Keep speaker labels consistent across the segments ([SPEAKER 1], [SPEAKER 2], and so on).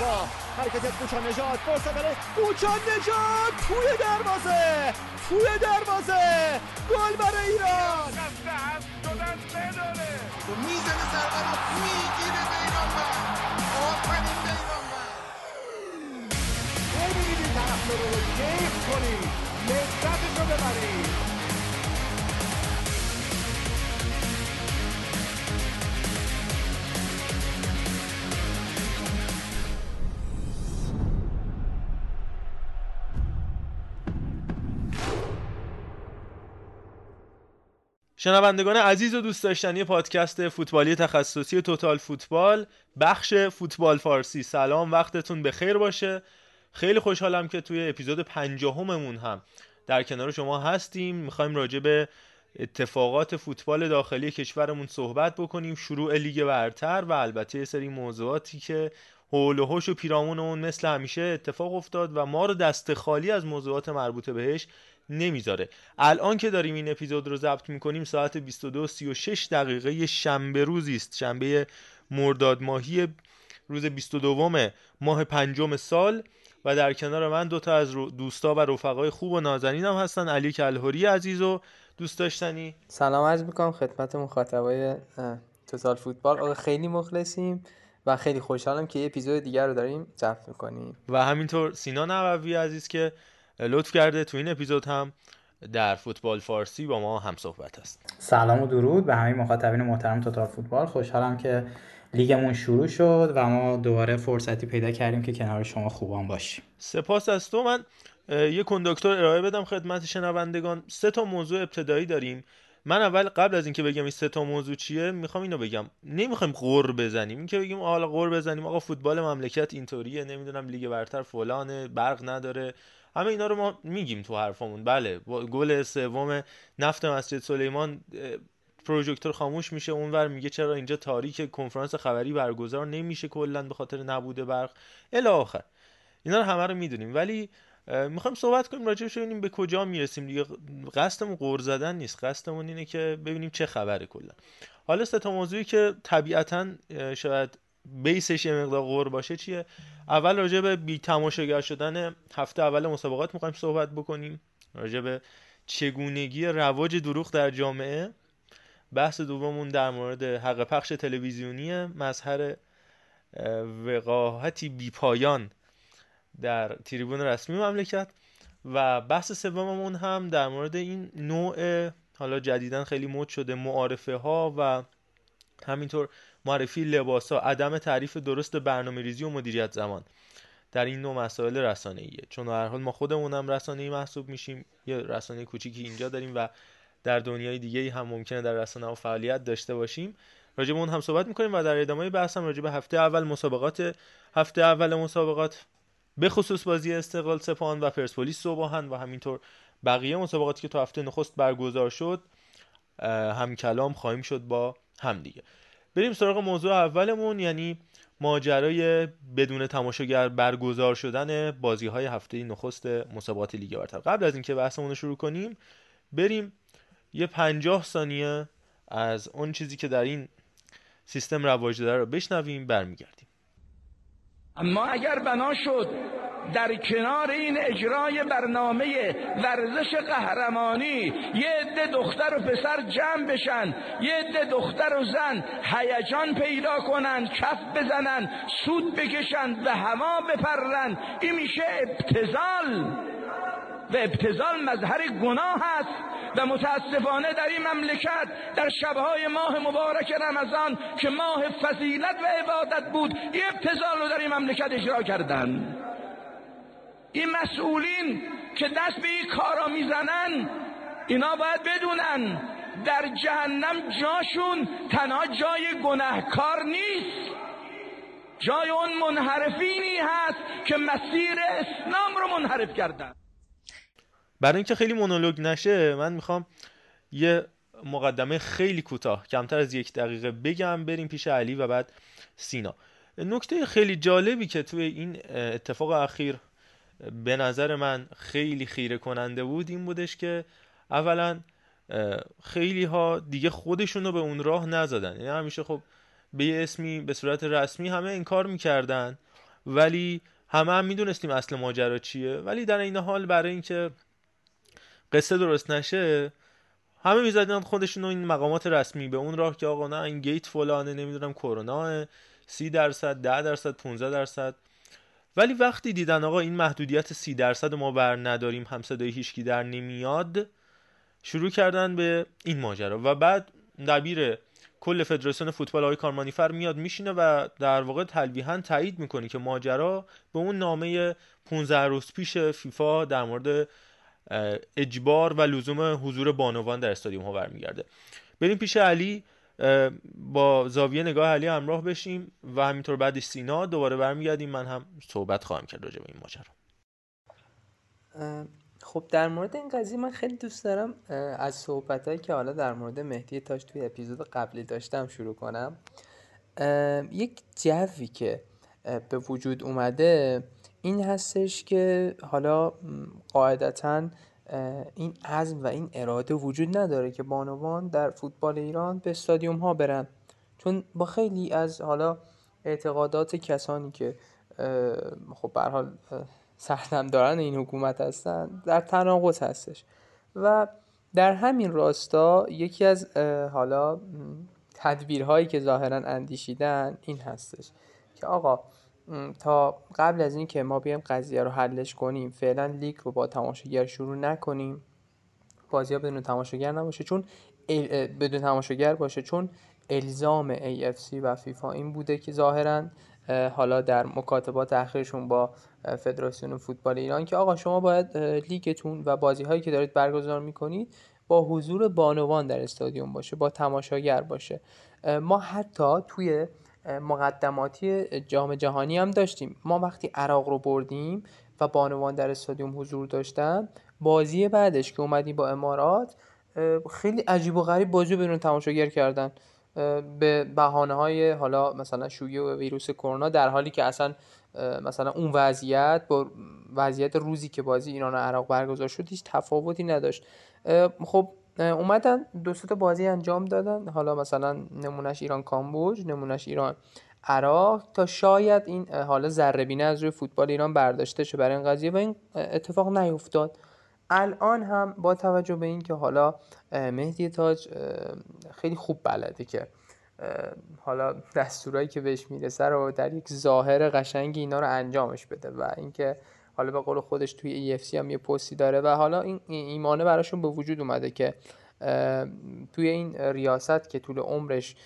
[SPEAKER 1] اشتباه حرکت کوچا نجات فرصت برای کوچا نجات توی دروازه توی دروازه. گل برای ایران.
[SPEAKER 2] می‌زنه ضربه رو می‌گیره بیرانوند آفرین بیرانوند
[SPEAKER 1] ببینید این طرف رو کیف کنید لذتش رو ببرید
[SPEAKER 3] شنوندگان عزیز و دوست داشتنی پادکست فوتبالی تخصصی توتال فوتبال بخش فوتبال فارسی. سلام وقتتون به خیر باشه. خیلی خوشحالم که توی اپیزود پنجاهممون هم در کنار شما هستیم. می‌خوایم راجع به اتفاقات فوتبال داخلی کشورمون صحبت بکنیم. شروع لیگ برتر و البته یه سری موضوعاتی که حول و حوش و پیرامون اون مثل همیشه اتفاق افتاد و ما رو دست خالی از موضوعات مربوطه بهش نمی‌ذاره. الان که داریم این اپیزود رو ضبط می‌کنیم ساعت 22:36 دقیقه شنبه روزی است. شنبه مرداد ماهی روز 22 ماه پنجم سال. و در کنار من دوتا از دوستا و رفقای خوب و نازنینم هستن علی کلهوری عزیز و دوست داشتنی.
[SPEAKER 4] سلام عرض می‌کنم خدمت مخاطبای توتال فوتبال. آقا خیلی مخلصیم و خیلی خوشحالم که یه اپیزود دیگر رو داریم ضبط می‌کنیم.
[SPEAKER 3] و همینطور سینا نووی عزیز که لطف کرده. تو این اپیزود هم در فوتبال فارسی با ما هم صحبت است.
[SPEAKER 5] سلام و درود به همه مخاطبین محترم توتال فوتبال. خوشحالم که لیگمون شروع شد و ما دوباره فرصتی پیدا کردیم که کنار شما خوبان باشیم.
[SPEAKER 3] سپاس از تو. من یه کندکتر ارائه بدم خدمت شنوندگان. سه تا موضوع ابتدایی داریم. من اول قبل از اینکه بگم این سه تا موضوع چیه می‌خوام اینو بگم. نمی‌خوایم غور بزنیم. اینکه بگیم حالا غور بزنیم. آقا فوتبال مملکت اینطوریه. نمی‌دونم لیگ برتر فلانه. برق نداره. همه اینا رو ما میگیم تو حرفمون بله گل سوم نفت مسجد سلیمان پروژکتور خاموش میشه اونور میگه چرا اینجا تاریک کنفرانس خبری برگزار نمیشه کلا به خاطر نبوده برق. الی آخر. اینا رو همه رو می‌دونیم. ولی می‌خوایم صحبت کنیم راجع ببینیم به کجا می‌رسیم دیگه. قصدمون قور زدن نیست. قصدمون اینه که ببینیم چه خبره کلا. حالا سه تا موضوعی که طبیعتا شاید بیسش یه مقدار غور باشه چیه؟ اول راجع به بی تماشاگر شدن هفته اول مسابقات می‌خوایم صحبت بکنیم. راجع به چگونگی رواج دروغ در جامعه. بحث دوممون در مورد حق پخش تلویزیونی مظهر وقاحتی بی پایان در تریبون رسمی مملکت. و بحث سوممون هم در مورد این نوع حالا جدیدا خیلی مد شده معارفه ها و همینطور معرفی لباس ها عدم تعریف درست برنامه ریزی و مدیریت زمان. در این نوع مسائل رسانه ایه چون هر حال ما خودمون هم رسانه ای محسوب میشیم. یه رسانه کوچیکی اینجا داریم و در دنیای دیگه هم ممکنه در رسانه و فعالیت داشته باشیم. راجع به اون هم صحبت می‌کنیم و در ادامه بحث هم راجع به هفته اول مسابقات. هفته اول مسابقات به خصوص بازی استقلال سپاهان و پرسپولیس صبحان و همینطور بقیه مسابقاتی که تو هفته نخست برگزار شد هم کلام خواهیم شد با هم دیگه. بریم سراغ موضوع اولمون یعنی ماجرای بدون تماشاگر برگزار شدن بازی های هفته نخست مسابقات لیگ برتر. قبل از اینکه بحثمون رو شروع کنیم بریم یه پنجاه ثانیه از اون چیزی که در این سیستم رواج داره رو بشنویم برمیگردیم.
[SPEAKER 6] اما اگر بنا شد در کنار این اجرای برنامه ورزش قهرمانی یه عده دختر و پسر جمع بشن یه عده دختر و زن هیجان پیدا کنن کف بزنن سود بکشن و هوا بپرن این میشه ابتزال و ابتزال مظهر گناه است و متاسفانه در این مملکت در شبهای ماه مبارک رمضان که ماه فضیلت و عبادت بود این ابتزال رو در این مملکت اجرا کردن. این مسئولین که دست به این کارا می‌زنن اینا باید بدونن در جهنم جاشون تنها جای گناهکار نیست. جای اون منحرفینی هست که مسیر اسلام رو منحرف کردن.
[SPEAKER 3] برای اینکه خیلی مونولوگ نشه من می‌خوام یه مقدمه خیلی کوتاه کمتر از یک دقیقه بگم بریم پیش علی و بعد سینا. نکته خیلی جالبی که توی این اتفاق اخیر به نظر من خیلی خیره کننده بود این بودش که اولا خیلی ها دیگه خودشون رو به اون راه نزدن. یعنی همیشه خب به یه اسمی به صورت رسمی همه این کار می‌کردن ولی همه هم می‌دونستیم اصل ماجرا چیه. ولی در این حال برای اینکه قصه درست نشه همه می‌زدن خودشون این مقامات رسمی به اون راه که آقا نه این گیت فلانه نمی‌دونم کرونا سی درصد ده درصد 15 درصد. ولی وقتی دیدن آقا این محدودیت سی درصد ما بر نداریم هم صدای هیچکی در نمیاد شروع کردن به این ماجرا. و بعد دبیر کل فدراسیون فوتبال آقای کارمانیفر میاد میشینه و در واقع تلویحا تایید می‌کنه که ماجرا به اون نامه 15 روز پیش فیفا در مورد اجبار و لزوم حضور بانوان در استادیوم ها برمیگرده. بریم پیش علی با زاویه نگاه علی همراه بشیم و همینطور بعدش سینا دوباره برمیگردیم. من هم صحبت خواهم کرد راجع به این ماجرا.
[SPEAKER 4] خب در مورد این قضیه من خیلی دوست دارم از صحبت که حالا در مورد مهدی تاج توی اپیزود قبلی داشتم شروع کنم. یک جوی که به وجود اومده این هستش که حالا قاعدتا این عزم و این اراده وجود نداره که بانوان در فوتبال ایران به استادیوم ها برن. چون با خیلی از حالا اعتقادات کسانی که خب به حال سردم دارن این حکومت هستن در تناقض هستش. و در همین راستا یکی از حالا تدبیرهایی که ظاهرا اندیشیدن این هستش که آقا تا قبل از اینکه ما بیایم قضیه رو حلش کنیم فعلا لیگ رو با تماشاگر شروع نکنیم. بازی ها بدون تماشاگر نباشه چون بدون تماشاگر باشه چون الزام AFC و فیفا این بوده که ظاهرا حالا در مکاتبات اخیرشون با فدراسیون فوتبال ایران که آقا شما باید لیگتون و بازی هایی که دارید برگزار می‌کنید با حضور بانوان در استادیوم باشه با تماشاگر باشه. ما حتی توی مقدماتی جام جهانی هم داشتیم. ما وقتی عراق رو بردیم و بانوان در استادیوم حضور داشتن بازی بعدش که اومدیم با امارات خیلی عجیب و غریب بازی بدون تماشاگر کردن. به بهانه های حالا مثلا شیوع و ویروس کرونا در حالی که اصلا مثلا اون وضعیت با وضعیت روزی که بازی ایران و عراق برگزار شد هیچ تفاوتی نداشت. خب اومدن دو تا بازی انجام دادن. حالا مثلا نمونهش ایران کامبوج نمونهش ایران عراق. تا شاید این حالا ذره از روی فوتبال ایران برداشته شه برای این قضیه و این اتفاق نیفتاد. الان هم با توجه به اینکه حالا مهدی تاج خیلی خوب بلده که حالا دستورایی که بهش می‌رسه رو در یک ظاهر قشنگی اینا رو انجامش بده و اینکه حالا به قول خودش توی EFC هم یه پستی داره و حالا این ایمانه براشون به وجود اومده که توی این ریاست که طول عمرش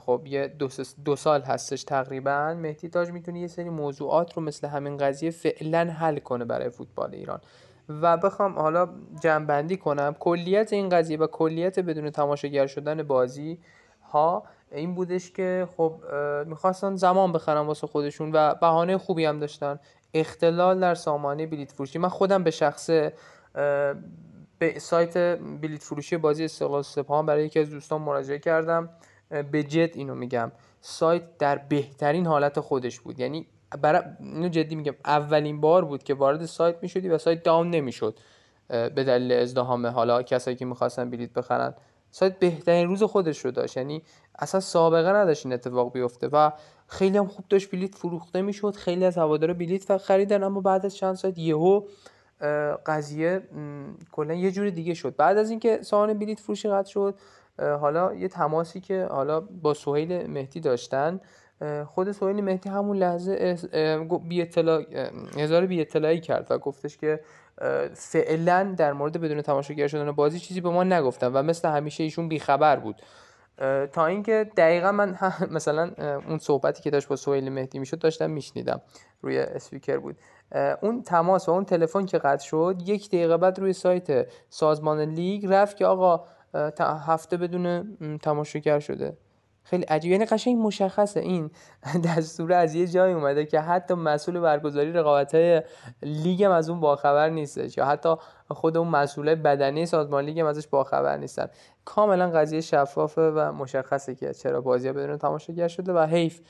[SPEAKER 4] خب یه دو, دو سال هستش تقریبا مهدی تاج می‌تونه یه سری موضوعات رو مثل همین قضیه فعلا حل کنه برای فوتبال ایران. و بخوام حالا جنبندی کنم کلیت این قضیه و کلیت بدون تماشاگر شدن بازی ها این بودش که خب می‌خواستن زمان بخرن واسه خودشون و بهانه خوبی هم داشتن. اختلال در سامانه بلیت فروشی من خودم به شخصه به سایت بلیت فروشی بازی استقلال سپاهان برای یکی از دوستان مراجعه کردم. به جد اینو میگم. سایت در بهترین حالت خودش بود. یعنی برای اینو جدی میگم. اولین بار بود که وارد سایت می‌شدی و سایت داون نمی‌شد. به دلیل ازدهام حالا کسایی که می‌خواستن بلیت بخرن سایت بهترین روز خودش رو داشت. یعنی اصلا سابقه نداشت این اتفاق بیفته و خیلی هم خوب داشت بلیت فروخته می‌شد. خیلی از هوادارا بلیت خریدن اما بعد از چند ساعت یهو قضیه کلا یه جور دیگه شد. بعد از اینکه سامان بلیت فروشی قطع شد حالا یه تماسی که حالا با سهیل مهدی داشتن خود سهیل مهدی همون لحظه بی اطلاع هزار بی اطلاعی کرد و گفتش که فعلا در مورد بدون تماشاگر شدن بازی چیزی به ما نگفتن و مثل همیشه ایشون بیخبر بود. تا اینکه دقیقا من مثلا اون صحبتی که داشت با سویل مهدی می‌شد داشتم میشنیدم. روی اسپیکر بود. اون تماس و اون تلفن که قطع شد یک دقیقه بعد روی سایت سازمان لیگ رفت که آقا هفته بدون تماشاگر شده. خیلی عجیب. یعنی قشنگ مشخصه. این دستور از یه جای اومده که حتی مسئول برگزاری رقابت های لیگ از اون باخبر نیستش یا حتی خود اون مسئول بدنی سازمان لیگ هم ازش باخبر نیستن. کاملا قضیه شفافه و مشخصه که چرا بازی بدون تماشاگر شده و حیف.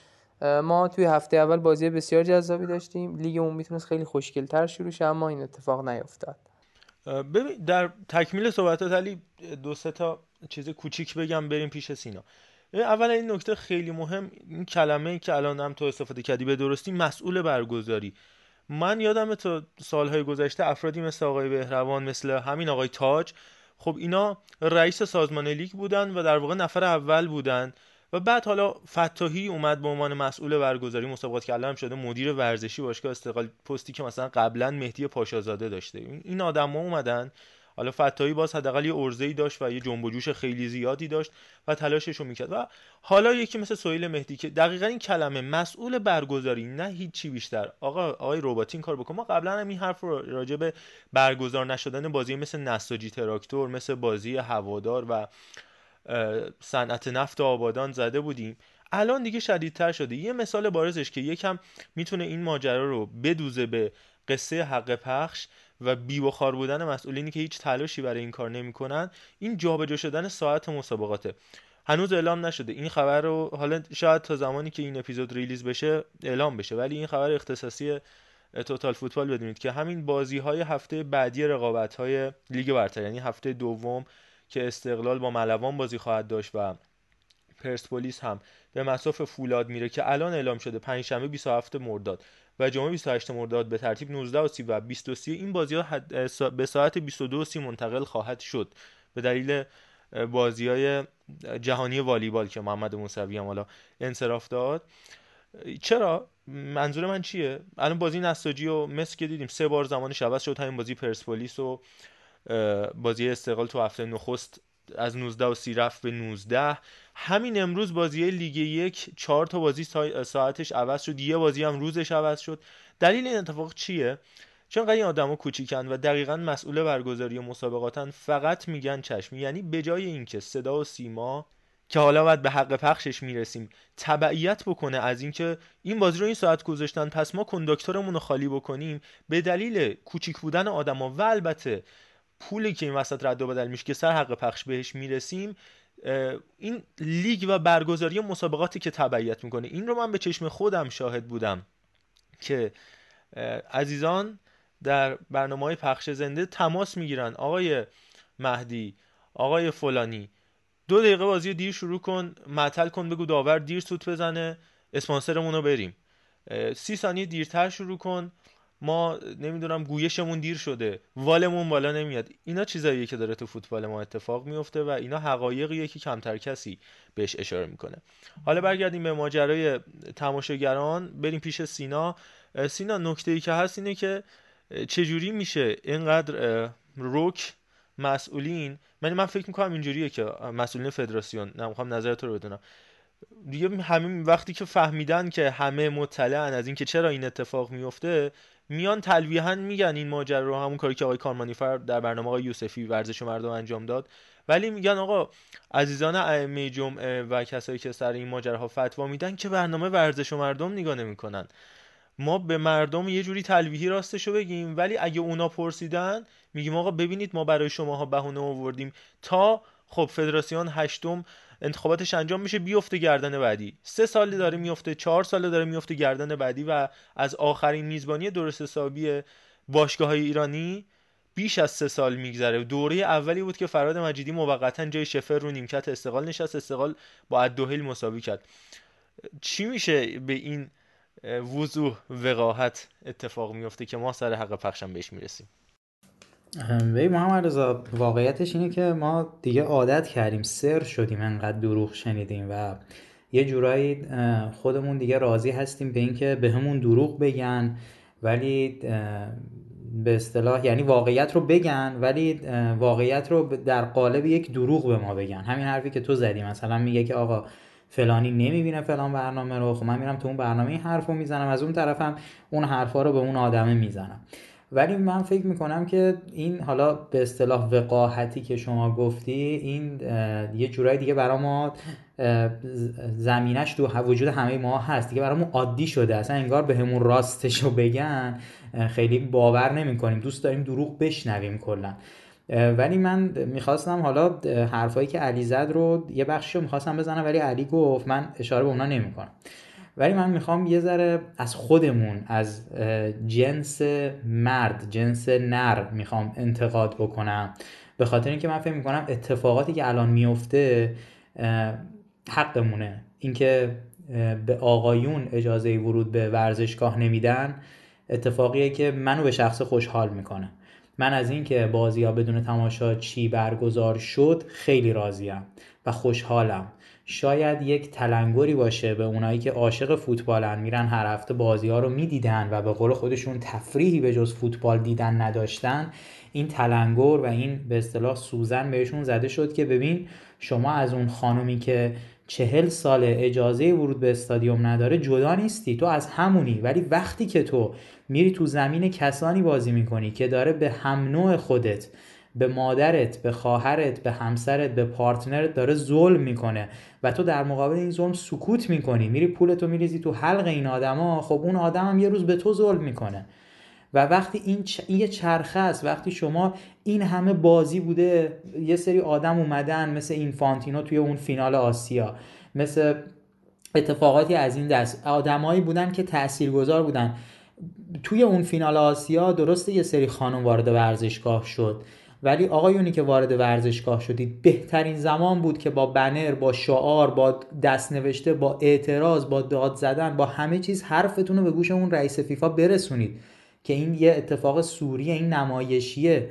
[SPEAKER 4] ما توی هفته اول بازی بسیار جذابی داشتیم. لیگمون می‌تونست خیلی خوشگلتر شروع شه اما این اتفاق نیفتاد.
[SPEAKER 3] ببین در تکمیل صحبتات علی دو سه تا چیز کوچیک بگم بریم پیش سینا. اولا این نکته خیلی مهم این کلمه که الان هم تو استفاده کردی به درستی مسئول برگزاری. من یادم تا سالهای گذشته افرادی مثل آقای بهروان مثل همین آقای تاج خب اینا رئیس سازمان لیگ بودن و در واقع نفر اول بودن و بعد حالا فتاحی اومد به عنوان مسئول برگزاری مسابقات که الان شده مدیر ورزشی باشگاه استقلال پستی که مثلا قبلا مهدی پاشازاده داشته. این آدما اومدن حالا فتایی باز حداقل یه ارزه داشت و یه جنب جوش خیلی زیادی داشت و تلاشش رو می‌کرد. و حالا یکی مثل سویل مهدی که دقیقا این کلمه مسئول برگزاری نه هیچی بیشتر. آقا آقای رباتین کار بکن. ما قبلا هم این حرف رو راجع به برگزار نشدن بازی مثل نساجی تراکتور مثل بازی هوادار و صنعت نفت آبادان زده بودیم. الان دیگه شدیدتر شده. یه مثال بارزش که یکم می‌تونه این ماجرا رو بدوزه به قصه حق پخش. و بی بخار بودن مسئولینی که هیچ تلاشی برای این کار نمی‌کنن این جابجا شدن ساعت مسابقاته. هنوز اعلام نشده. این خبر رو حالا شاید تا زمانی که این اپیزود ریلیز بشه اعلام بشه. ولی این خبر اختصاصی توتال فوتبال بدونید که همین بازی های هفته بعدی رقابت های لیگ برتر یعنی هفته دوم که استقلال با ملوان بازی خواهد داشت و پرسپولیس هم به مساف فولاد میره که الان اعلام شده پنجشنبه 27 مرداد. و جمعه 28 مرداد به ترتیب 19 و 30 و 23 این بازی ها به ساعت 22 و 30 منتقل خواهد شد. به دلیل بازی های جهانی والیبال که محمد موسوی هم حالا انصراف داد. چرا؟ منظور من چیه؟ الان بازی نساجی و مس که دیدیم سه بار زمانش عوض شد همین بازی پرسپولیس و بازی استقلال تو هفته نخست از 19 و 30 رفت به 19 همین امروز بازی لیگ یک چهار تا بازی ساعتش عوض شد. یه بازی هم روزش عوض شد. دلیل این اتفاق چیه؟ چون این آدما کوچیکن و دقیقا مسئول برگزاری مسابقاتن فقط میگن چشم یعنی به جای اینکه صدا و سیما که حالا باید به حق پخشش می‌رسیم تبعیت بکنه از اینکه این بازی رو این ساعت گذاشتن پس ما کنداکتورمون رو خالی بکنیم به دلیل کوچیک بودن آدما و البته پولی که این وسط رد و بدل میشه که سر حق پخش بهش می‌رسیم این لیگ و برگزاری مسابقاتی که تبعیت می‌کنه این رو من به چشم خودم شاهد بودم که عزیزان در برنامه های پخش زنده تماس می‌گیرن. آقای مهدی آقای فلانی دو دقیقه بازی دیر شروع کن معطل کن بگو داور دیر سوت بزنه اسپانسرمون رو بریم. سی ثانیه دیرتر شروع کن. ما نمی‌دونم گویشمون دیر شده والمون بالا نمیاد. اینا چیزاییه که داره تو فوتبال ما اتفاق میفته و اینا حقایقیه که کمتر کسی بهش اشاره می‌کنه. حالا برگردیم به ماجرای تماشاگران بریم پیش سینا. سینا نکته ای که هست اینه که چجوری میشه اینقدر روک مسئولین؟ من من فکر می‌کنم اینجوریه که مسئولین فدراسیون. نمی‌خوام نظر تو رو بدونم. دیگه همین وقتی که فهمیدن که همه مطلعن از اینکه چرا این اتفاق میفته میان تلویحا میگن این ماجرا رو همون کاری که آقای کارمانیفر در برنامه آقای یوسفی ورزش مردم انجام داد. ولی میگن آقا عزیزان ائمه جمعه و کسایی که سر این ماجراها فتوا میدن که برنامه ورزش و مردم نگاه نمی‌کنن. ما به مردم یه جوری تلویحی راستشو بگیم ولی اگه اونا پرسیدن میگیم آقا ببینید ما برای شماها بهونه آوردیم. تا خب فدراسیون هشتم انتخاباتش انجام میشه بیفته گردن بعدی. سه سال داره میفته چهار سال داره میفته گردن بعدی و از آخرین میزبانی درست حسابی باشگاه های ایرانی بیش از سه سال میگذره. دوره اولی بود که فراد مجیدی موقتا جای شفر رو نیمکت استقلال نشست استقلال با ادوهیل مساوی کرد. چی میشه به این وضوح وقاحت اتفاق میفته که ما سر حق پخشم بهش می‌رسیم؟
[SPEAKER 5] ببین محمد رضا واقعیتش اینه که ما دیگه عادت کردیم سر شدیم انقدر دروغ شنیدیم و یه جورایی خودمون دیگه راضی هستیم به اینکه به همون دروغ بگن ولی به اصطلاح یعنی واقعیت رو بگن ولی واقعیت رو در قالب یک دروغ به ما بگن. همین حرفی که تو زدی مثلا میگه که آقا فلانی نمی‌بینه فلان برنامه رو خب من میرم تو اون برنامه این حرف رو می‌زنم از اون طرفم اون حرفا رو به اون آدمه می‌زنم. ولی من فکر می‌کنم که این حالا به اصطلاح وقاحتی که شما گفتی این یه جورایی دیگه برای ما زمینش تو وجود همه ما هست. دیگه برامون عادی شده. اصلا انگار به همون راستشو بگن خیلی باور نمی کنیم دوست داریم دروغ بشنویم کلا. ولی من می‌خواستم حالا حرفایی که علی زد رو یه بخشی رو می‌خواستم بزنم ولی علی گفت. من اشاره به اونا نمی‌کنم. ولی من می‌خوام یه ذره از خودمون از جنس مرد جنس نر می‌خوام انتقاد بکنم. به خاطر اینکه من فکر می‌کنم اتفاقاتی که الان میفته حقمونه. اینکه به آقایون اجازه ورود به ورزشگاه نمیدن اتفاقیه که منو به شخص خوشحال می‌کنه. من از اینکه بازی ها بدون تماشا چی برگزار شد خیلی راضیم و خوشحالم. شاید یک تلنگری باشه به اونایی که عاشق فوتبالن میرن هر هفته بازی ها رو می‌دیدن و به قول خودشون تفریحی به جز فوتبال دیدن نداشتن. این تلنگر و این به اصطلاح سوزن بهشون زده شد که ببین شما از اون خانومی که چهل سال اجازه ورود به استادیوم نداره جدا نیستی تو از همونی. ولی وقتی که تو میری تو زمین کسانی بازی می‌کنی که داره به هم نوع خودت به مادرت به خواهرت به همسرت به پارتنرت داره ظلم می‌کنه و تو در مقابل این ظلم سکوت می‌کنی. میری پولتو میریزی تو حلق این آدما خب اون آدم هم یه روز به تو ظلم می‌کنه. و وقتی این, چ... این یه چرخه است وقتی شما این همه بازی بوده یه سری آدم اومدن مثل اینفانتینو توی اون فینال آسیا مثل اتفاقاتی از این دست آدمایی بودن که تاثیرگذار بودن. توی اون فینال آسیا درسته یه سری خانم وارد ورزشگاه شد. ولی آقایونی که وارد ورزشگاه شدید بهترین زمان بود که با بنر با شعار با دست نوشته با اعتراض با داد زدن با همه چیز حرفتون رو به گوش اون رئیس فیفا برسونید که این یه اتفاق سوریه این نمایشیه.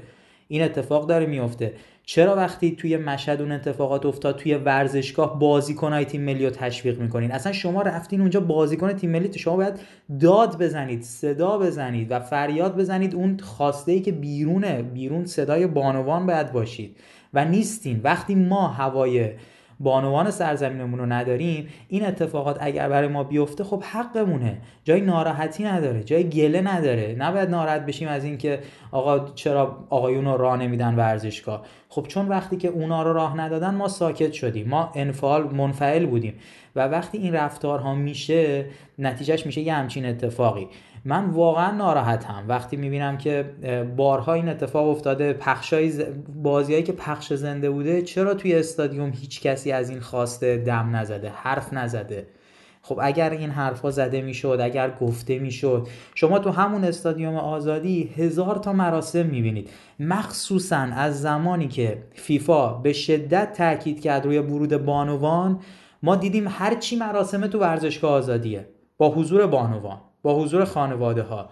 [SPEAKER 5] این اتفاق داره میفته. چرا وقتی توی مشهد اون اتفاقات افتاد توی ورزشگاه بازیکنای تیم ملی رو تشویق می‌کنین؟ اصلا شما رفتین اونجا بازیکن تیم ملی شما باید داد بزنید صدا بزنید و فریاد بزنید اون خواسته ای که بیرونه بیرون صدای بانوان باید باشید. و نیستین. وقتی ما هوای بانوان سرزمینمون رو نداریم این اتفاقات اگر برای ما بیفته خب حقمونه. جای ناراحتی نداره جای گله نداره. نباید ناراحت بشیم از اینکه آقا چرا آقایون رو راه نمیدن ورزشگاه. خب چون وقتی که اونا رو راه ندادن ما ساکت شدیم. ما انفعال منفعل بودیم. و وقتی این رفتارها میشه نتیجهش میشه یه همچین اتفاقی. من واقعا ناراحتم. وقتی می‌بینم که بارها این اتفاق افتاده پخشای بازیایی که پخش زنده بوده چرا توی استادیوم هیچ کسی از این خواسته دم نزده حرف نزده؟ خب اگر این حرفها زده می‌شد اگر گفته می‌شد شما تو همون استادیوم آزادی هزار تا مراسم می‌بینید. مخصوصا از زمانی که فیفا به شدت تاکید کرد روی ورود بانوان ما دیدیم هر چی مراسم تو ورزشگاه آزادیه. با حضور بانوان. با حضور خانواده ها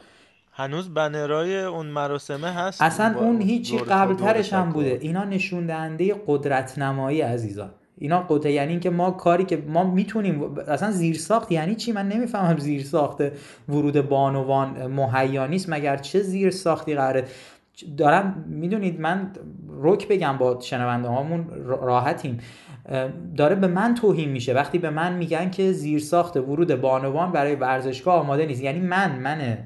[SPEAKER 3] هنوز بنرای اون مراسمه هست؟
[SPEAKER 5] اصلا اون هیچی قبلترش هم بوده. اینا نشون دهنده قدرت نمایی عزیزان. اینا قدرت یعنی اینکه ما کاری که ما می‌تونیم اصلا زیر ساخت یعنی چی؟ من نمی‌فهمم زیر ساخت ورود بانوان مهیا نیست مگر چه زیر ساختی قراره دارم می‌دونید من رک بگم با شنونده هامون راحتیم. داره به من توهین میشه. وقتی به من میگن که زیر ساخت ورود بانوان برای ورزشگاه آماده نیست یعنی من من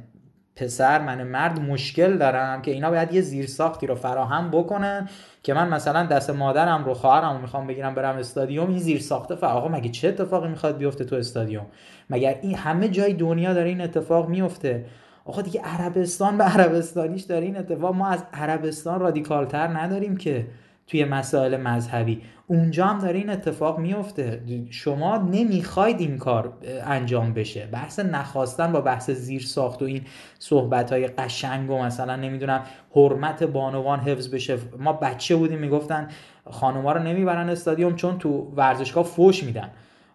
[SPEAKER 5] پسر من مرد مشکل دارم که اینا باید یه زیر ساختی رو فراهم بکنن که من مثلا دست مادرم رو خواهرم رو می‌خوام بگیرم برم استادیوم این زیر ساخته فر آقا مگه چه اتفاقی می‌خواد بیفته تو استادیوم؟ مگر این همه جای دنیا داره این اتفاق میفته؟ آقا دیگه عربستان به عربستانیش داره این اتفاق. ما از عربستان رادیکالتر نداریم که. توی مسائل مذهبی. اونجا هم داره این اتفاق میفته شما نمی‌خواید این کار انجام بشه. بحث نخواستن با بحث زیر ساخت و این صحبت های قشنگ و مثلا نمی‌دونم حرمت بانوان حفظ بشه. ما بچه بودیم می‌گفتن خانوما رو نمی‌برن استادیوم چون تو ورزشگاه فوش میدن.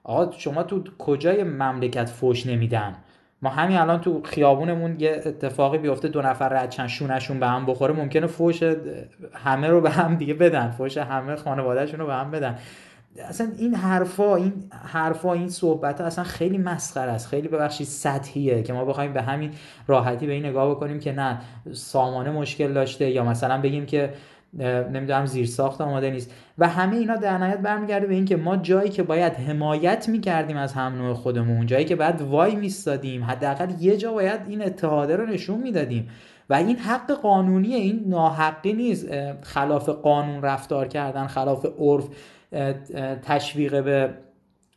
[SPEAKER 5] آقا شما تو کجای مملکت فوش نمیدن؟ ما همین الان تو خیابونمون یه اتفاقی بیفته دو نفر ردشن شونشون به هم بخوره. ممکنه فوش همه رو به هم دیگه بدن فوش همه خانوادهشون رو به هم بدن. اصلا این حرفا این حرفا این صحبت ها اصلا خیلی مسخره است. خیلی ببخشید سطحیه که ما بخوایم به همین راحتی به این نگاه بکنیم که نه سامانه مشکل داشته یا مثلا بگیم که نمی‌دونم زیر ساخت آماده نیست. و همه اینا در نهایت برمیگرده به اینکه ما جایی که باید حمایت می‌کردیم از هم نوع خودمون جایی که باید وای میستادیم حداقل یه جا باید این اتحاده رو نشون می‌دادیم. و این حق قانونیه این ناحقی نیست خلاف قانون رفتار کردن خلاف عرف تشویق به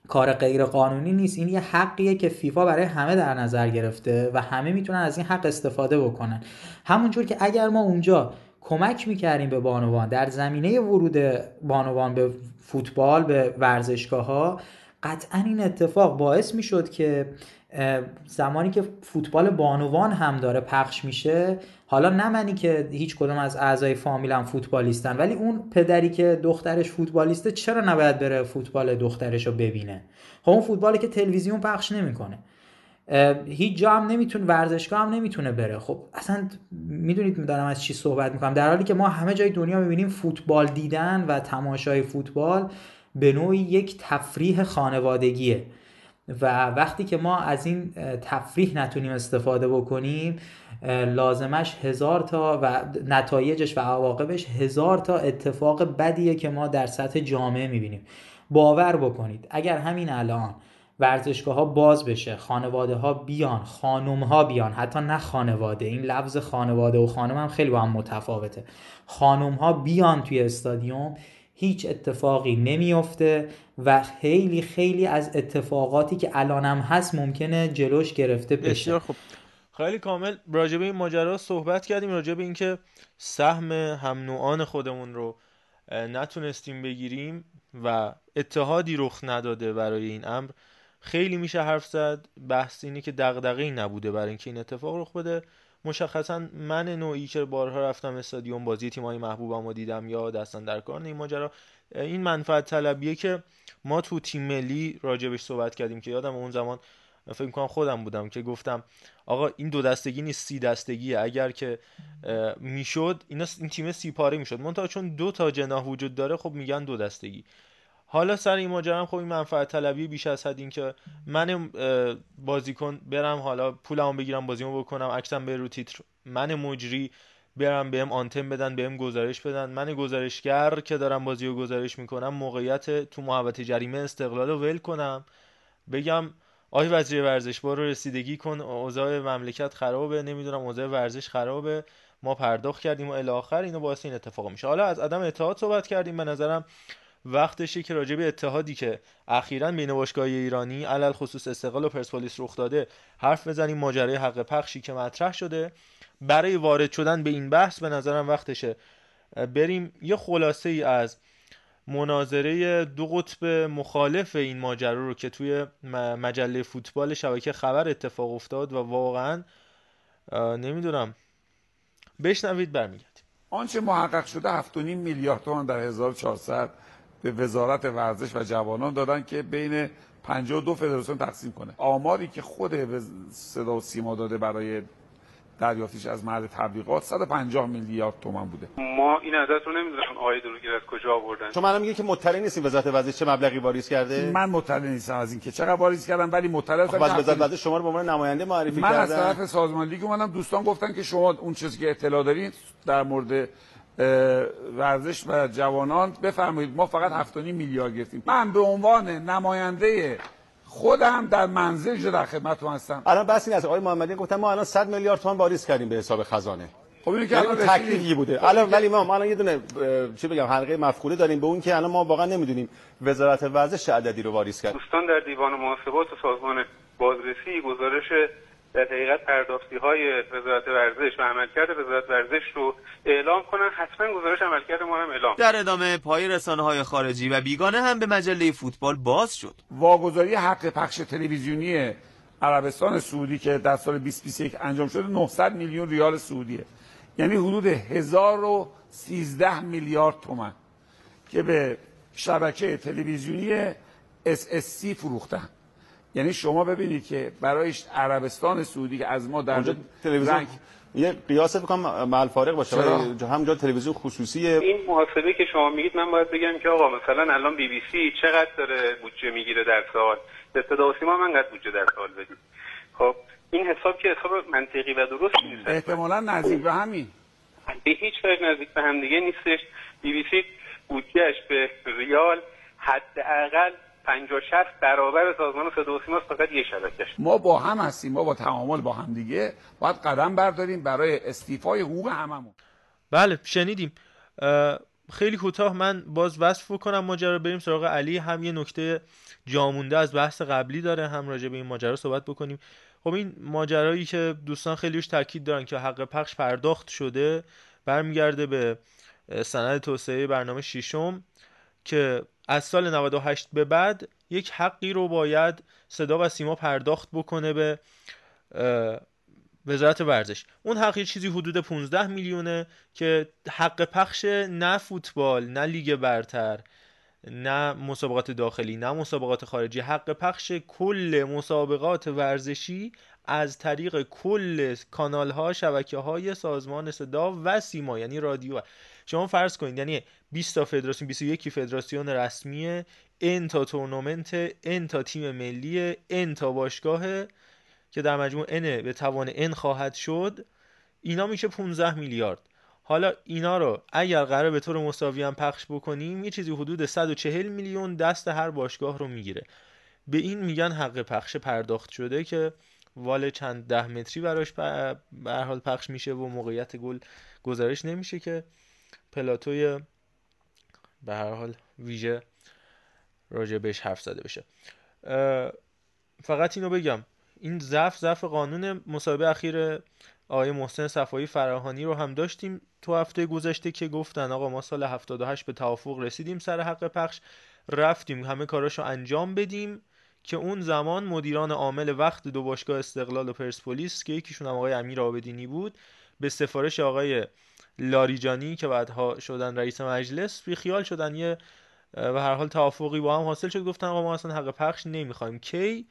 [SPEAKER 5] کار غیر قانونی نیست. این یه حقیه که فیفا برای همه در نظر گرفته و همه می‌تونن از این حق استفاده بکنن. همونجور که اگر ما اونجا کمک می‌کردیم به بانوان. در زمینه ورود بانوان به فوتبال به ورزشگاه ها قطعا این اتفاق باعث می‌شد که زمانی که فوتبال بانوان هم داره پخش میشه حالا نه منی که هیچ کدوم از اعضای فامیلم فوتبالیستن ولی اون پدری که دخترش فوتبالیسته چرا نباید بره فوتبال دخترش رو ببینه؟ خب اون فوتبالی که تلویزیون پخش نمی‌کنه. هیچ جا هم نمی‌تونه ورزشگاه هم نمی‌تونه بره. خب اصلا می‌دونید میدارم از چی صحبت می‌کنم. در حالی که ما همه جای دنیا می‌بینیم فوتبال دیدن و تماشای فوتبال به نوعی یک تفریح خانوادگیه. و وقتی که ما از این تفریح نتونیم استفاده بکنیم لازمش هزار تا و نتایجش و عواقبش هزار تا اتفاق بدیه که ما در سطح جامعه می‌بینیم. باور بکنید. اگر همین الان ورزشگاه ها باز بشه خانواده ها بیان خانم ها بیان حتی نه خانواده. این لفظ خانواده و خانم هم خیلی با هم متفاوته. خانم ها بیان توی استادیوم هیچ اتفاقی نمیافته و خیلی خیلی از اتفاقاتی که الانم هست ممکنه جلوش گرفته بشه.
[SPEAKER 3] بسیار خوب. خیلی کامل. راجع به این ماجرا صحبت کردیم راجع به اینکه سهم هم نوعان خودمون رو نتونستیم بگیریم و اتحادی رخ نداده برای این امر. خیلی میشه حرف زد. بحث اینه که دغدغه‌ای نبوده برای اینکه این اتفاق رخ بده. مشخصا من نوعی که بارها رفتم استادیوم بازی تیمای محبوبم رو دیدم یا دستان در کار این ماجرا این منفعت طلبیه که ما تو تیم ملی راجبش صحبت کردیم که یادم اون زمان فکر کنم خودم بودم که گفتم آقا این دو دستگی نیست سی دستگیه. اگر که می‌شد این تیم سی پاره می‌شد. منتها چون دو تا جناح وجود داره خب میگن دو دستگی. حالا سر این ماجرا خب این منفعت طلبی بیش از حد این که من بازیکن برم حالا پولمو بگیرم بازیمو بکنم عکسم به رو تیتر. من مجری برم بهم آنتن بدن بهم گزارش بدن. من گزارشگر که دارم بازی رو گزارش می‌کنم موقعیت تو محوطه جریمه استقلال رو ول کنم. بگم آی وزیر ورزش برو رسیدگی کن. اوضاع مملکت خرابه نمی‌دونم اوضاع ورزش خرابه. ما پرداخت کردیم و الی آخر اینو باعث این اتفاق میشه. حالا از عدم اتحاد صحبت کردیم. به نظرم وقتشه که راجع اتحادی که اخیرا بین باشگاه ایرانی علل خصوص استقلال و پرسپولیس رخ داده حرف بزنیم ماجرای حق پخشی که مطرح شده. برای وارد شدن به این بحث به نظرم وقتشه. بریم یه خلاصه ای از مناظره دو قطب مخالف این ماجرا رو که توی مجله فوتبال شبکه خبر اتفاق افتاد و واقعا نمی‌دونم. بشنوید برمیگردیم.
[SPEAKER 7] آنچه محقق شده 7.5 میلیارد تومان در 1400 به وزارت ورزش و جوانان دادن که بین 52 فدراسیون تقسیم کنه. آماری که خود صدا و سیما داده برای دریافتیش از مرد تبلیغات 150 میلیارد تومان بوده.
[SPEAKER 8] ما این عدد رو نمی‌دونم آقای دروگیر از کجا آوردن؟
[SPEAKER 1] شما الان میگه که مطلع نیستین وزارت ورزش چه مبلغی واریز کرده؟
[SPEAKER 7] من مطلع نیستم از این که چقدر واریز کردم ولی مطلع هستم
[SPEAKER 1] خب وزارت ورزش شما رو به عنوان نماینده معرفی
[SPEAKER 7] من
[SPEAKER 1] کردن.
[SPEAKER 7] از طرف سازمان لیگ اومدم. دوستان گفتن که شما اون چیزی که اطلاع دارید در مورد ورزش و جوانان بفرمایید ما فقط 7.5 میلیارد گرفتیم. من به عنوان نماینده خودم در منزل در خدمتتون هستم.
[SPEAKER 1] الان بس این از آقای محمدی گفتن ما الان 100 میلیارد تومان واریز کردیم به حساب خزانه.
[SPEAKER 7] خب اینو که
[SPEAKER 1] یعنی
[SPEAKER 7] الان
[SPEAKER 1] تکلیفی بوده. الان ولی ما الان یه دونه چی بگم حلقه مفخوره داریم به اون که الان ما واقعا نمی‌دونیم وزارت ورزش چه عددی رو واریز کرد.
[SPEAKER 8] دوستان در دیوان محاسبات و سازمان بازرسی گزارش در حقیقت پرداختی های وزارت ورزش و عملکرد وزارت ورزش رو اعلام کنن. حتما گزارش عملکرد ما هم اعلام
[SPEAKER 9] در ادامه پای رسانه های خارجی و بیگانه هم به مجله فوتبال باز شد.
[SPEAKER 7] واگذاری حق پخش تلویزیونی عربستان سعودی که در سال 2021 انجام شده 900 میلیون ریال سعودیه. یعنی حدود 1013 میلیارد تومن که به شبکه تلویزیونی SSC فروختن. یعنی شما ببینید که برایش عربستان سعودی که از ما در
[SPEAKER 1] اونجا تلویزیون
[SPEAKER 7] رنگ
[SPEAKER 1] یه قیاس بکنم مال فارق باشه؟ ولی همجا تلویزیون خصوصیه.
[SPEAKER 8] این محاسبه که شما میگید من باید بگم که آقا مثلا الان بی بی سی چقدر داره بودجه می‌گیره در سال؟ به صدا و سیما من قد بودجه در سال بدیم خب این حساب که حساب منطقی و درست نیست.
[SPEAKER 7] احتمالا نزدیک به همین.
[SPEAKER 8] به هیچ وجه نزدیک به هم دیگه نیستش. بی بی سی بودجهش به ریال حداقل 50 60 برابر سازمان صدا و سیماست فقط یه شبکش
[SPEAKER 7] ما با هم هستیم ما با تعامل با هم دیگه. باید قدم برداریم برای استیفای حقوق هممون.
[SPEAKER 3] بله شنیدیم. خیلی کوتاه من باز وصف بکنم. ماجرا بریم سراغ علی. هم یه نکته جامونده از بحث قبلی داره هم راجع به این ماجرا صحبت بکنیم. خب این ماجرایی که دوستان خیلی روش تاکید دارن که حق پخش پرداخت شده برمیگرده به سند توسعه برنامه ششم که از سال 98 به بعد یک حقی رو باید صدا و سیما پرداخت بکنه به وزارت ورزش. اون حق یه چیزی حدود 15 میلیونه که حق پخش نه فوتبال نه لیگ برتر نه مسابقات داخلی نه مسابقات خارجی حق پخش کل مسابقات ورزشی از طریق کل کانال ها شبکه های سازمان صدا و سیما یعنی رادیو. شما فرض کنید یعنی 20 تا فدراسیون 21 فدراسیون رسمی ان تا تورنمنت ان تا تیم ملی ان تا باشگاه که در مجموع n به توان n خواهد شد اینا میشه 15 میلیارد. حالا اینا رو اگر قرار به طور مساوی هم پخش بکنیم یه چیزی حدود 140 میلیون دست هر باشگاه رو می‌گیره. به این میگن حق پخش پرداخت شده که وال چند ده متری براش به حال پخش میشه و موقعیت گل گزارش نمیشه که پلاتوی به هر حال ویژه راجع بهش حرف زده بشه. فقط اینو بگم. این ضعف ضعف قانون مسابقه اخیر آقای محسن صفایی فراهانی رو هم داشتیم تو هفته گذشته که گفتن آقا ما سال 78 به توافق رسیدیم سر حق پخش. رفتیم همه کاراشو انجام بدیم که اون زمان مدیران عامل وقت دو باشگاه استقلال و پرسپولیس که یکیشون هم آقای امیر آبدینی بود به سفارش آقای لاریجانی که بعدها شدن رئیس مجلس بی خیال شدن. یه و هر حال توافقی با هم حاصل شد. گفتن آقا ما اصلا حق پخش نمی‌خوایم. کی؟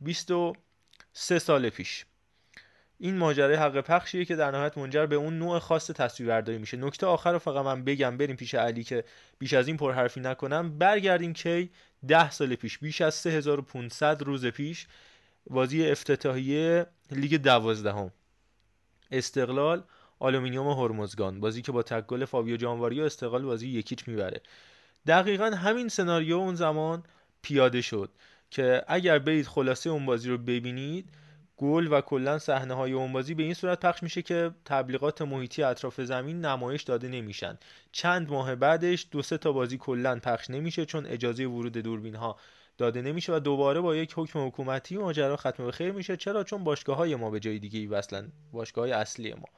[SPEAKER 3] 23 سال پیش. این ماجرای حق پخشیه که در نهایت منجر به اون نوع خاص تصویربرداری میشه. نکته آخر رو فقط من بگم. بریم پیش علی که بیش از این پرحرفی نکنم. برگردیم کی؟ 10 سال پیش. بیش از 3500 روز پیش. بازی افتتاحیه لیگ دوازدهم. استقلال آلومینیوم هرمزگان. بازی که با تک گل فابیو جانواریو استقلال بازی یک هیچ می‌بره. دقیقا همین سناریو اون زمان پیاده شد که اگر برید خلاصه اون بازی رو ببینید گل و کلا صحنه های اون بازی به این صورت پخش میشه که تبلیغات محیطی اطراف زمین نمایش داده نمیشن. چند ماه بعدش دو سه تا بازی کلا پخش نمیشه چون اجازه ورود دوربین ها داده نمیشه و دوباره با یک حکم حکومتی ماجرا ختم به خیر میشه. چرا؟ چون باشگاه های ما به جای دیگه ای وصلن. باشگاه های اصلی ما.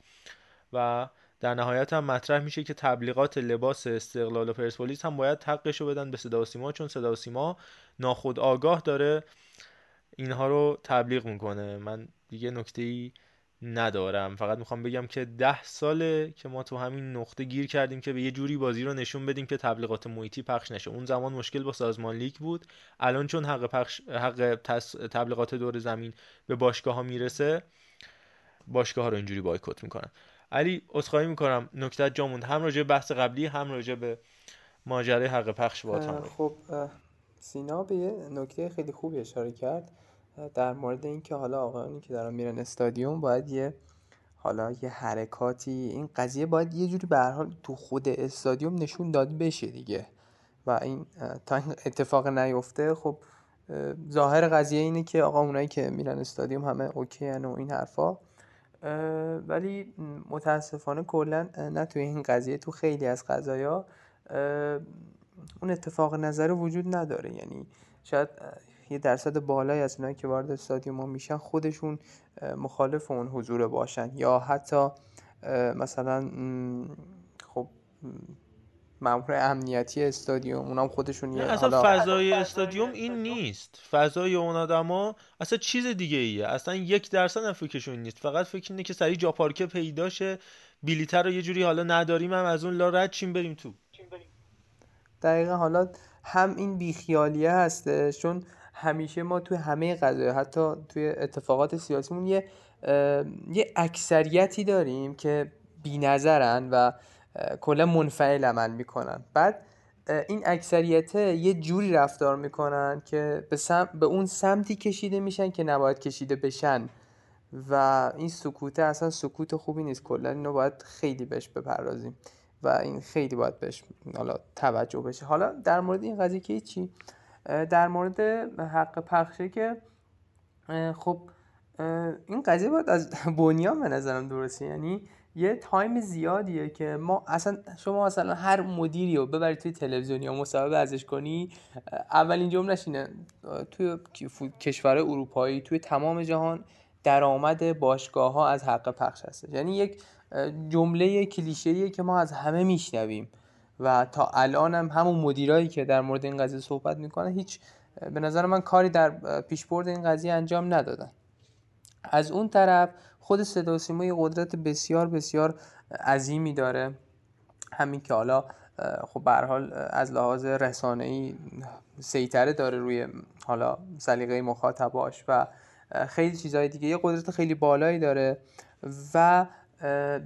[SPEAKER 3] و در نهایت هم مطرح میشه که تبلیغات لباس استقلال و پرسپولیس هم باید حقش رو بدن به صدا سیما چون صدا و سیما ناخود آگاه داره اینها رو تبلیغ می‌کنه. من دیگه نکته ای ندارم. فقط می‌خوام بگم که ده ساله که ما تو همین نقطه گیر کردیم که به یه جوری بازی رو نشون بدیم که تبلیغات محیطی پخش نشه. اون زمان مشکل با سازمان لیگ بود. الان چون حق پخش حق تبلیغات دور زمین به باشگاه ها می‌رسه باشگاه ها رو اینجوری بایکوت می‌کنن. علی عذرخواهی می‌کنم. نکته جا موند. هم راجع بحث قبلی هم راجع به ماجرای حق پخش با
[SPEAKER 4] خب سینا به یه نکته خیلی خوبی اشاره کرد. در مورد اینکه حالا آقایانی که دارن میرن استادیوم باید یه حالا یه حرکاتی این قضیه باید یه جوری به حال تو خود استادیوم نشون داده بشه دیگه. و این تا این اتفاق نیفته خب ظاهر قضیه اینه که آقا اونایی که میرن استادیوم همه اوکی و این حرفا. ولی متاسفانه کلا نه توی این قضیه تو خیلی از قضایا اون اتفاق نظر وجود نداره. یعنی شاید یه درصد بالایی از اونایی که وارد استادیوم میشن خودشون مخالف اون حضور باشن. یا حتی مثلا خب مامور امنیتی استادیوم اونام خودشون یه
[SPEAKER 3] اصلا فضای استادیوم این نیست. فضای اون آدما اصلا چیز دیگه ایه. اصلا یک درصد هم فکرشون نیست. فقط فکر اینه که سریع جا پارکه پیداشه. بلیتر رو یه جوری حالا نداریم هم از اون لا رد چیم بریم تو.
[SPEAKER 4] دقیقا حالا هم این بیخیالیه هسته چون همیشه ما توی همه قضایه حتی توی اتفاقات سیاسیمون یه یه اکثریتی داریم که نظرن و کلا منفعل عمل می‌کنن. بعد این اکثریت یه جوری رفتار می‌کنن که به, سم... به اون سمتی کشیده میشن که نباید کشیده بشن. و این سکوته اصلا سکوت خوبی نیست. کلا اینو باید خیلی بهش بپردازیم و این خیلی باید بهش حالا توجه بشه. حالا در مورد این قضیه که چی در مورد حق پخشه که خب این قضیه باید از بنیان به نظرم درسته. یعنی یه تایم زیادیه که ما اصلا شما مثلا هر مدیری رو ببرید توی تلویزیون یا مصاحبه ازش کنی اولین جملهش اینه توی کشور اروپایی توی تمام جهان درآمد باشگاه ها از حق پخش هست یعنی یک جمله کلیشه‌ایه که ما از همه میشنویم و تا الان هم همون مدیرایی که در مورد این قضیه صحبت می‌کنن هیچ به نظر من کاری در پیشبرد این قضیه انجام ندادن. از اون طرف خود صدا سیما یه قدرت بسیار بسیار عظیمی داره. همین که حالا خب به حال از لحاظ ای سیطره داره روی حالا سلیقه مخاطباش و خیلی چیزهای دیگه. یه قدرت خیلی بالایی داره و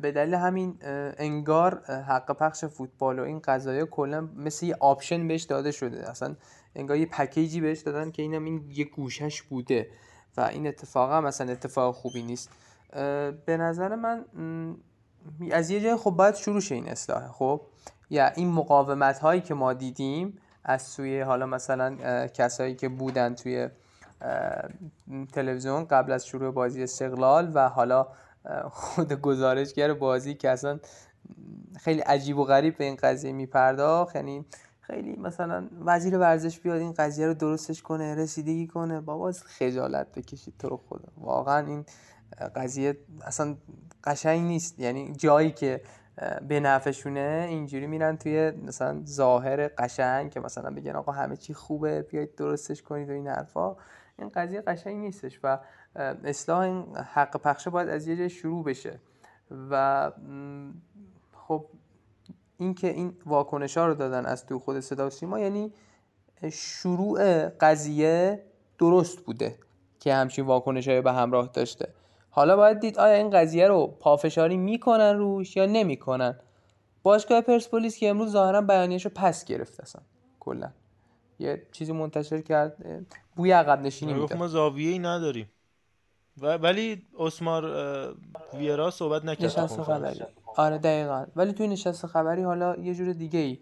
[SPEAKER 4] به دلیل همین انگار حق پخش فوتبال و این قضايا کلا مثل یه option بهش داده شده. اصلا انگار یه پکیجی بهش دادن که اینم این یه گوشش بوده و این اتفاق هم مثلا اتفاق خوبی نیست. به نظر من از یه جای خب باید شروع شه این اصلاحه خب؟ یا این مقاومت هایی که ما دیدیم از سوی حالا مثلا کسایی که بودن توی تلویزیون قبل از شروع بازی استقلال و حالا خود گزارشگر بازی که اصلا خیلی عجیب و غریب به این قضیه میپرداخت. یعنی خیلی مثلا وزیر ورزش بیاد این قضیه رو درستش کنه رسیدگی کنه. بابا خجالت بکشید تو رو خدا. واقعا این قضیه اصلا قشنگ نیست. یعنی جایی که به نفعشونه اینجوری میرن توی مثلا ظاهر قشنگ که مثلا بگن آقا همه چی خوبه بیاید درستش کنید و این حرفا. این قضیه قشنگ نیستش و اصلاح این حق پخشه باید از یه شروع بشه. و خب اینکه این واکنش ها رو دادن از تو خود صدا سیما یعنی شروع قضیه درست بوده که همچین واکنش های به همراه داشته. حالا باید دید آیا این قضیه رو پافشاری می‌کنن روش یا نمی‌کنن؟ باشگاه پرسپولیس که امروز ظاهرا بیانیش رو پس گرفت اصلا کلا. یه چیزی منتشر کرد بوی عقب نشینی میده
[SPEAKER 3] ما زاویه ای نداریم ولی اسمار ویرا صحبت نکرد.
[SPEAKER 4] نشست خبری. آره دقیقا. ولی توی نشست خبری حالا یه جور دیگه ای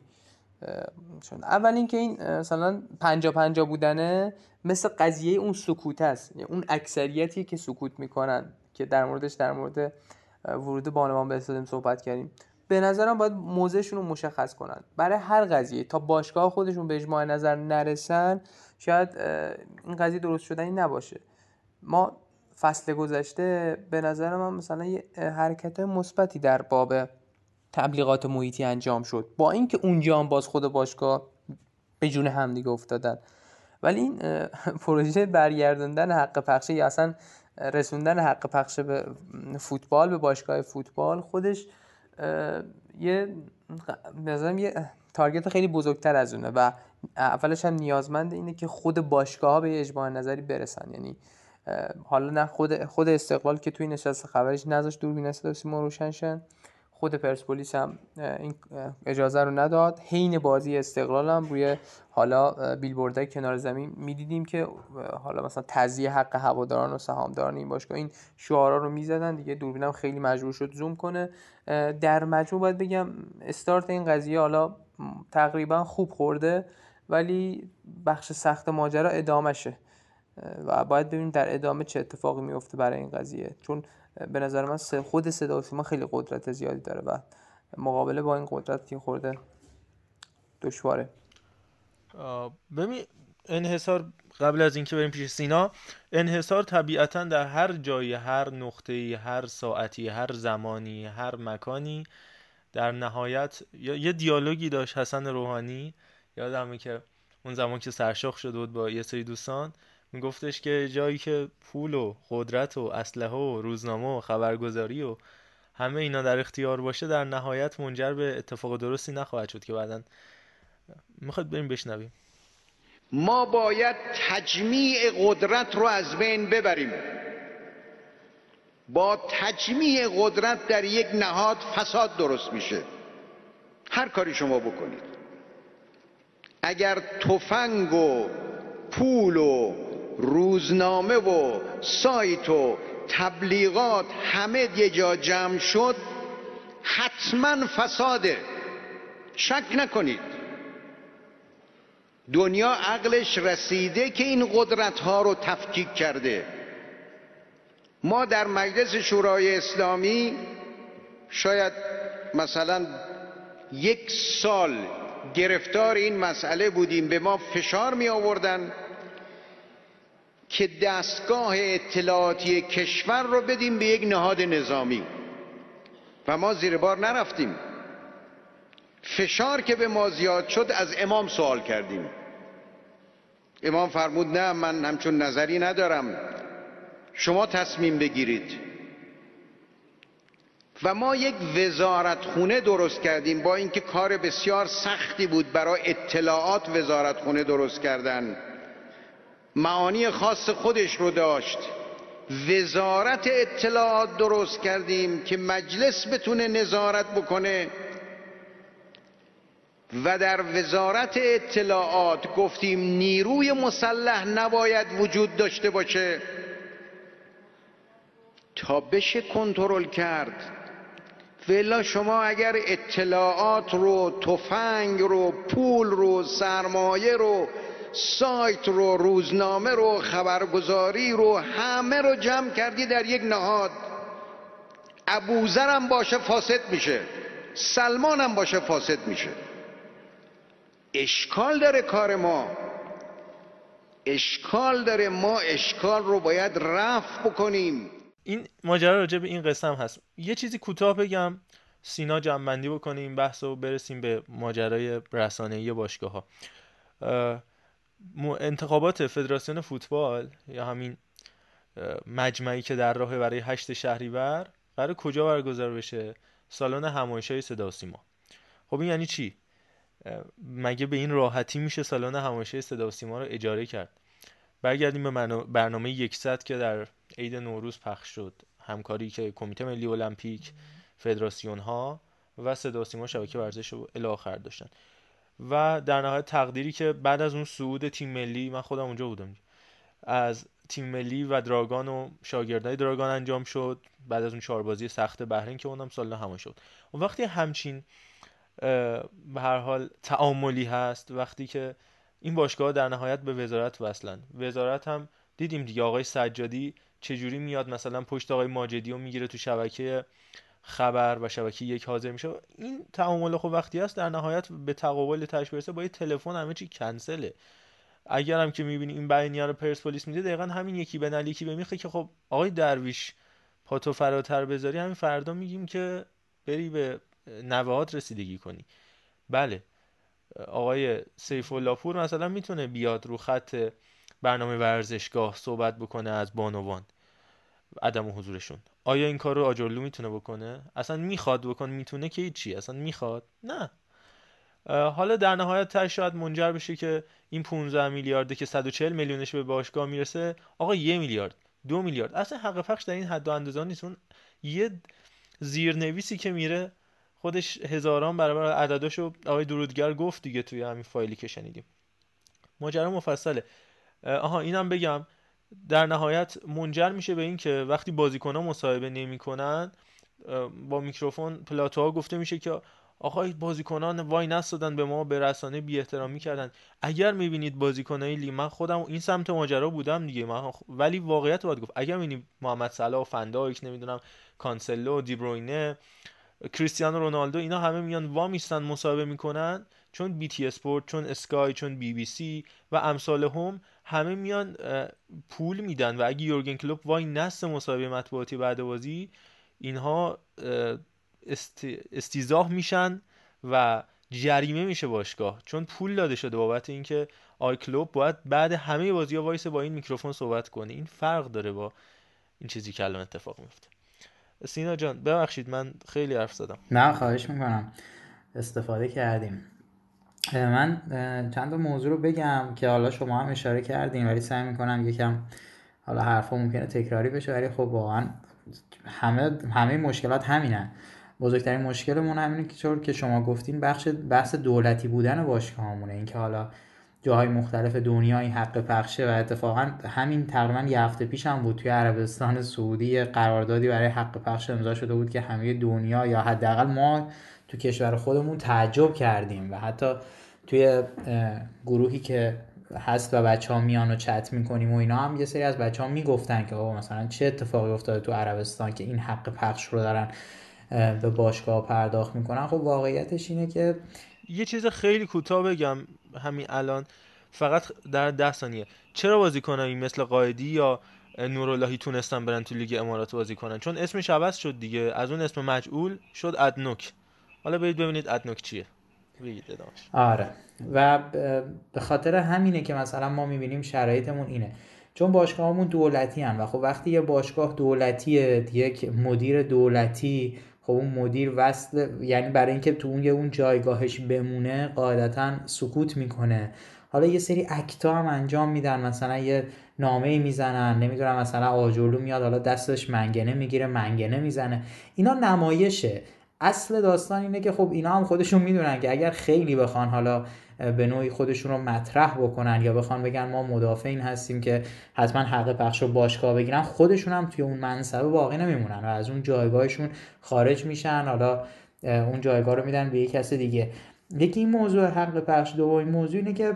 [SPEAKER 4] چون اول اینکه این مثلا پنجا پنجا بودنه مثل قضیه اون سکوت است. یعنی اون اکثریتی که سکوت می‌کنن. که در موردش در مورد ورود بانوان به استادیوم صحبت کردیم. به نظرم باید موضعشون رو مشخص کنن. برای هر قضیه تا باشگاه خودشون به اجماع نظر نرسن شاید این قضیه درست شدنی نباشه. ما فصل گذشته به نظر من مثلا یه حرکت مثبتی در باب تبلیغات محیطی انجام شد. با اینکه اونجا هم باز خود باشگاه به جون همدیگه افتادن. ولی این پروژه برگردوندن حق پخش یا اصلا رسوندن حق پخش به فوتبال به باشگاه فوتبال خودش یه نظرم یه تارگت خیلی بزرگتر از اونه و اولش هم نیازمند اینه که خود باشگاه ها به اجماع نظری برسن. یعنی حالا نه خود خود استقلال که توی نشست خبرش نذاشت دوربین صدا سیما روشن شن خود پرسپولیس هم این اجازه رو نداد. حین بازی استقلال هم روی حالا بیلبوردهای کنار زمین می‌دیدیم که حالا مثلا تضییع حق هواداران و سهامداران این باشگاه این شعارا رو می‌زدن دیگه. دوربینم خیلی مجبور شد زوم کنه. در مجموع باید بگم استارت این قضیه حالا تقریبا خوب خورده ولی بخش سخت ماجرا ادامشه و باید ببینیم در ادامه چه اتفاقی میفته برای این قضیه. چون به نظر من خود صدا سیما خیلی قدرت زیادی داره و مقابله با این قدرت که خورده دشواره.
[SPEAKER 3] ببین انحصار قبل از اینکه بریم پیش سینا انحصار طبیعتا در هر جایی هر نقطه هر ساعتی هر زمانی هر مکانی در نهایت یه دیالوگی داشت حسن روحانی یادمه که اون زمان که سرشاخ شده بود با یه سری دوستان میگفتش که جایی که پول و قدرت و اسلحه و روزنامه و خبرگزاری و همه اینا در اختیار باشه در نهایت منجر به اتفاق درستی نخواهد شد که بعدا می‌خواد بریم بشنویم.
[SPEAKER 10] ما باید تجمیع قدرت رو از بین ببریم. با تجمیع قدرت در یک نهاد فساد درست میشه. هر کاری شما بکنید. اگر تفنگ و پول و روزنامه و سایت و تبلیغات همه یه جا جمع شد حتما فساده شک نکنید. دنیا عقلش رسیده که این قدرت ها رو تفکیک کرده. ما در مجلس شورای اسلامی شاید مثلا یک سال گرفتار این مسئله بودیم به ما فشار می آوردن که دستگاه اطلاعاتی کشور رو بدیم به یک نهاد نظامی. و ما زیر بار نرفتیم. فشار که به ما زیاد شد از امام سوال کردیم. امام فرمود نه من همچون نظری ندارم. شما تصمیم بگیرید. و ما یک وزارت خونه درست کردیم با اینکه کار بسیار سختی بود برای اطلاعات وزارت خونه درست کردن. معانی خاص خودش رو داشت. وزارت اطلاعات درست کردیم که مجلس بتونه نظارت بکنه. و در وزارت اطلاعات گفتیم نیروی مسلح نباید وجود داشته باشه. تا بشه کنترل کرد. ولی شما اگر اطلاعات رو تفنگ رو پول رو سرمایه رو سایت رو روزنامه رو خبرگزاری رو همه رو جمع کردی در یک نهاد. ابوذرم باشه فاسد میشه. سلمانم باشه فاسد میشه. اشکال داره کار ما. اشکال داره ما اشکال رو باید رفع بکنیم.
[SPEAKER 3] این ماجرا راجع به این قسم هست. یه چیزی کوتاه بگم سینا جمعبندی بکنه این بحث و برسیم به ماجرای رسانه‌ای باشگاه انتخابات فدراسیون فوتبال یا همین مجمعی که در راه برای هشت شهریور قرار کجا برگزار بشه؟ سالن همایشای صدا و سیما. خب این یعنی چی؟ مگه به این راحتی میشه سالن همایشای صدا و سیما رو اجاره کرد؟ برگردیم به برنامه یکصد که در عید نوروز پخش شد. همکاری که کمیته ملی المپیک فدراسیون ها و صدا سیما شبکه ورزش رو الی آخر داشتن. و در نهایت تقدیری که بعد از اون صعود تیم ملی من خودم اونجا بودم از تیم ملی و دراگان و شاگردای دراگان انجام شد. بعد از اون چهار بازی سخت بحرین که اونم سال همه شد. و وقتی همچین به هر حال تعاملی هست وقتی که این باشگاه در نهایت به وزارت وصلن. وزارت هم دیدیم دیگه آقای سجادی چجوری میاد مثلا پشت آقای ماجدی رو می‌گیره تو شبکه خبر و شبکه یک حاضر میشه. این تعامل خب وقتی هست در نهایت به تقابل تاش برسه با یه تلفن همه چی کنسله. اگر هم که می‌بینی این بیانیه رو پرسپولیس میده دقیقا همین یکی به نل یکی به میخه که خب آقای درویش پاتو فراتر بذاری. همین فردا میگیم که بری به نوهات رسیدگی کنی. بله آقای سیف پور مثلا می‌تونه بیاد رو خط برنامه ورزشگاه صحبت بکنه از بانوان عدم حضورشون. آیا این کار رو آجرلو می‌تونه بکنه؟ اصلا می‌خواد بکنه می‌تونه که چی اصلا می‌خواد. نه. حالا در نهایت تر شاید منجر بشه که این 15 میلیارده که 140 میلیونش به باشگاه می‌رسه آقا یه میلیارد دو میلیارد. اصلا حق پخش در این حد و اندازه نیست. اون یه زیرنویسی که میره خودش هزاران برابر عدداشو آقای درودگر گفت دیگه توی همین فایلی که شنیدیم. ماجرا مفصله. آها اینم بگم. در نهایت منجر میشه به این که وقتی بازیکنان مصاحبه نمی‌کنن با میکروفون پلاتوها گفته میشه که آقای بازیکنان وای نستادن به ما به رسانه بی احترامی کردن. اگر می‌بینید بازیکنای لی من خودم این سمت ماجرا بودم دیگه. من ولی واقعیت باید گفت اگر می‌بینید محمد صلاح فندایک نمی‌دونم کانسلو دیبروینه کریستیانو رونالدو اینا همه میان وا میستن مصاحبه می‌کنن چون بی تی اسپورت چون اسکای چون بی بی سی و امثال هم همه میان پول میدن و اگه یورگن کلوپ وای نست مصاحبه مطبوعاتی بعد بازی اینها استیضاح میشن و جریمه میشه باشگاه. چون پول داده شده بابت اینکه آقای کلوپ باید بعد همه بازی ها وایسه با این میکروفون صحبت کنه. این فرق داره با این چیزی که الان اتفاق میفته. سینا جان ببخشید من خیلی حرف زدم.
[SPEAKER 5] نه خواهش می‌کنم. استفاده کردیم. من چند تا موضوع رو بگم که حالا شما هم اشاره کردین ولی سعی می‌کنم یکم حالا حرفا ممکنه تکراری بشه ولی خب واقعا همه همه مشکلات همینن. بزرگترین مشکلمون همینه که چون که شما گفتین بخش بحث دولتی بودن باشگاهمونه اینکه حالا جاهای مختلف دنیا این حق پخشه و اتفاقا همین تقریبا یه هفته پیش هم بود توی عربستان سعودی قراردادی برای حق پخش امضا شده بود که همه دنیا یا حداقل ما تو کشور خودمون تعجب کردیم و حتی توی گروهی که هست و بچه ها میان و چت می‌کنیم و اینا هم یه سری از بچه ها می‌گفتن که آقا مثلا چه اتفاقی افتاده تو عربستان که این حق پخش رو دارن به باشگاه پرداخت می‌کنن. خب واقعیتش اینه که
[SPEAKER 3] یه چیز خیلی کوتاه بگم همین الان. فقط در ده ثانیه. چرا بازیکنایی مثل قائدی یا نوراللهی تونستن برن تو لیگ امارات بازی کنن؟ چون اسمش عوض شد دیگه. از اون اسم مجعول شد ادنوک. حالا برید ببینید ادنوک چیه.
[SPEAKER 5] آره. و به خاطر همینه که مثلا ما می‌بینیم شرایطمون اینه. چون باشگاهمون دولتی هن و خب وقتی یه باشگاه دولتیه یک مدیر دولتی خب اون مدیر وصل یعنی برای اینکه تو اون اون جایگاهش بمونه قاعدتا سکوت می‌کنه. حالا یه سری اکتا هم انجام میدن. مثلا یه نامه می‌زنن. نمی‌دونم مثلا آجولو میاد حالا دستش منگنه می‌گیره منگنه می‌زنه. اینا نمایشه. اصل داستان اینه که خب اینا هم خودشون می‌دونن که اگر خیلی بخوان حالا به نوعی خودشون رو مطرح بکنن یا بخوان بگن ما مدافع هستیم که حتما حق پخش رو باشگاه بگیرن خودشون هم توی اون منصبه باقی نمیمونن و از اون جایگاهشون خارج میشن. حالا اون جایگاه رو میدن به یک کس دیگه. یکی این موضوع حق پخش دومین موضوع اینه که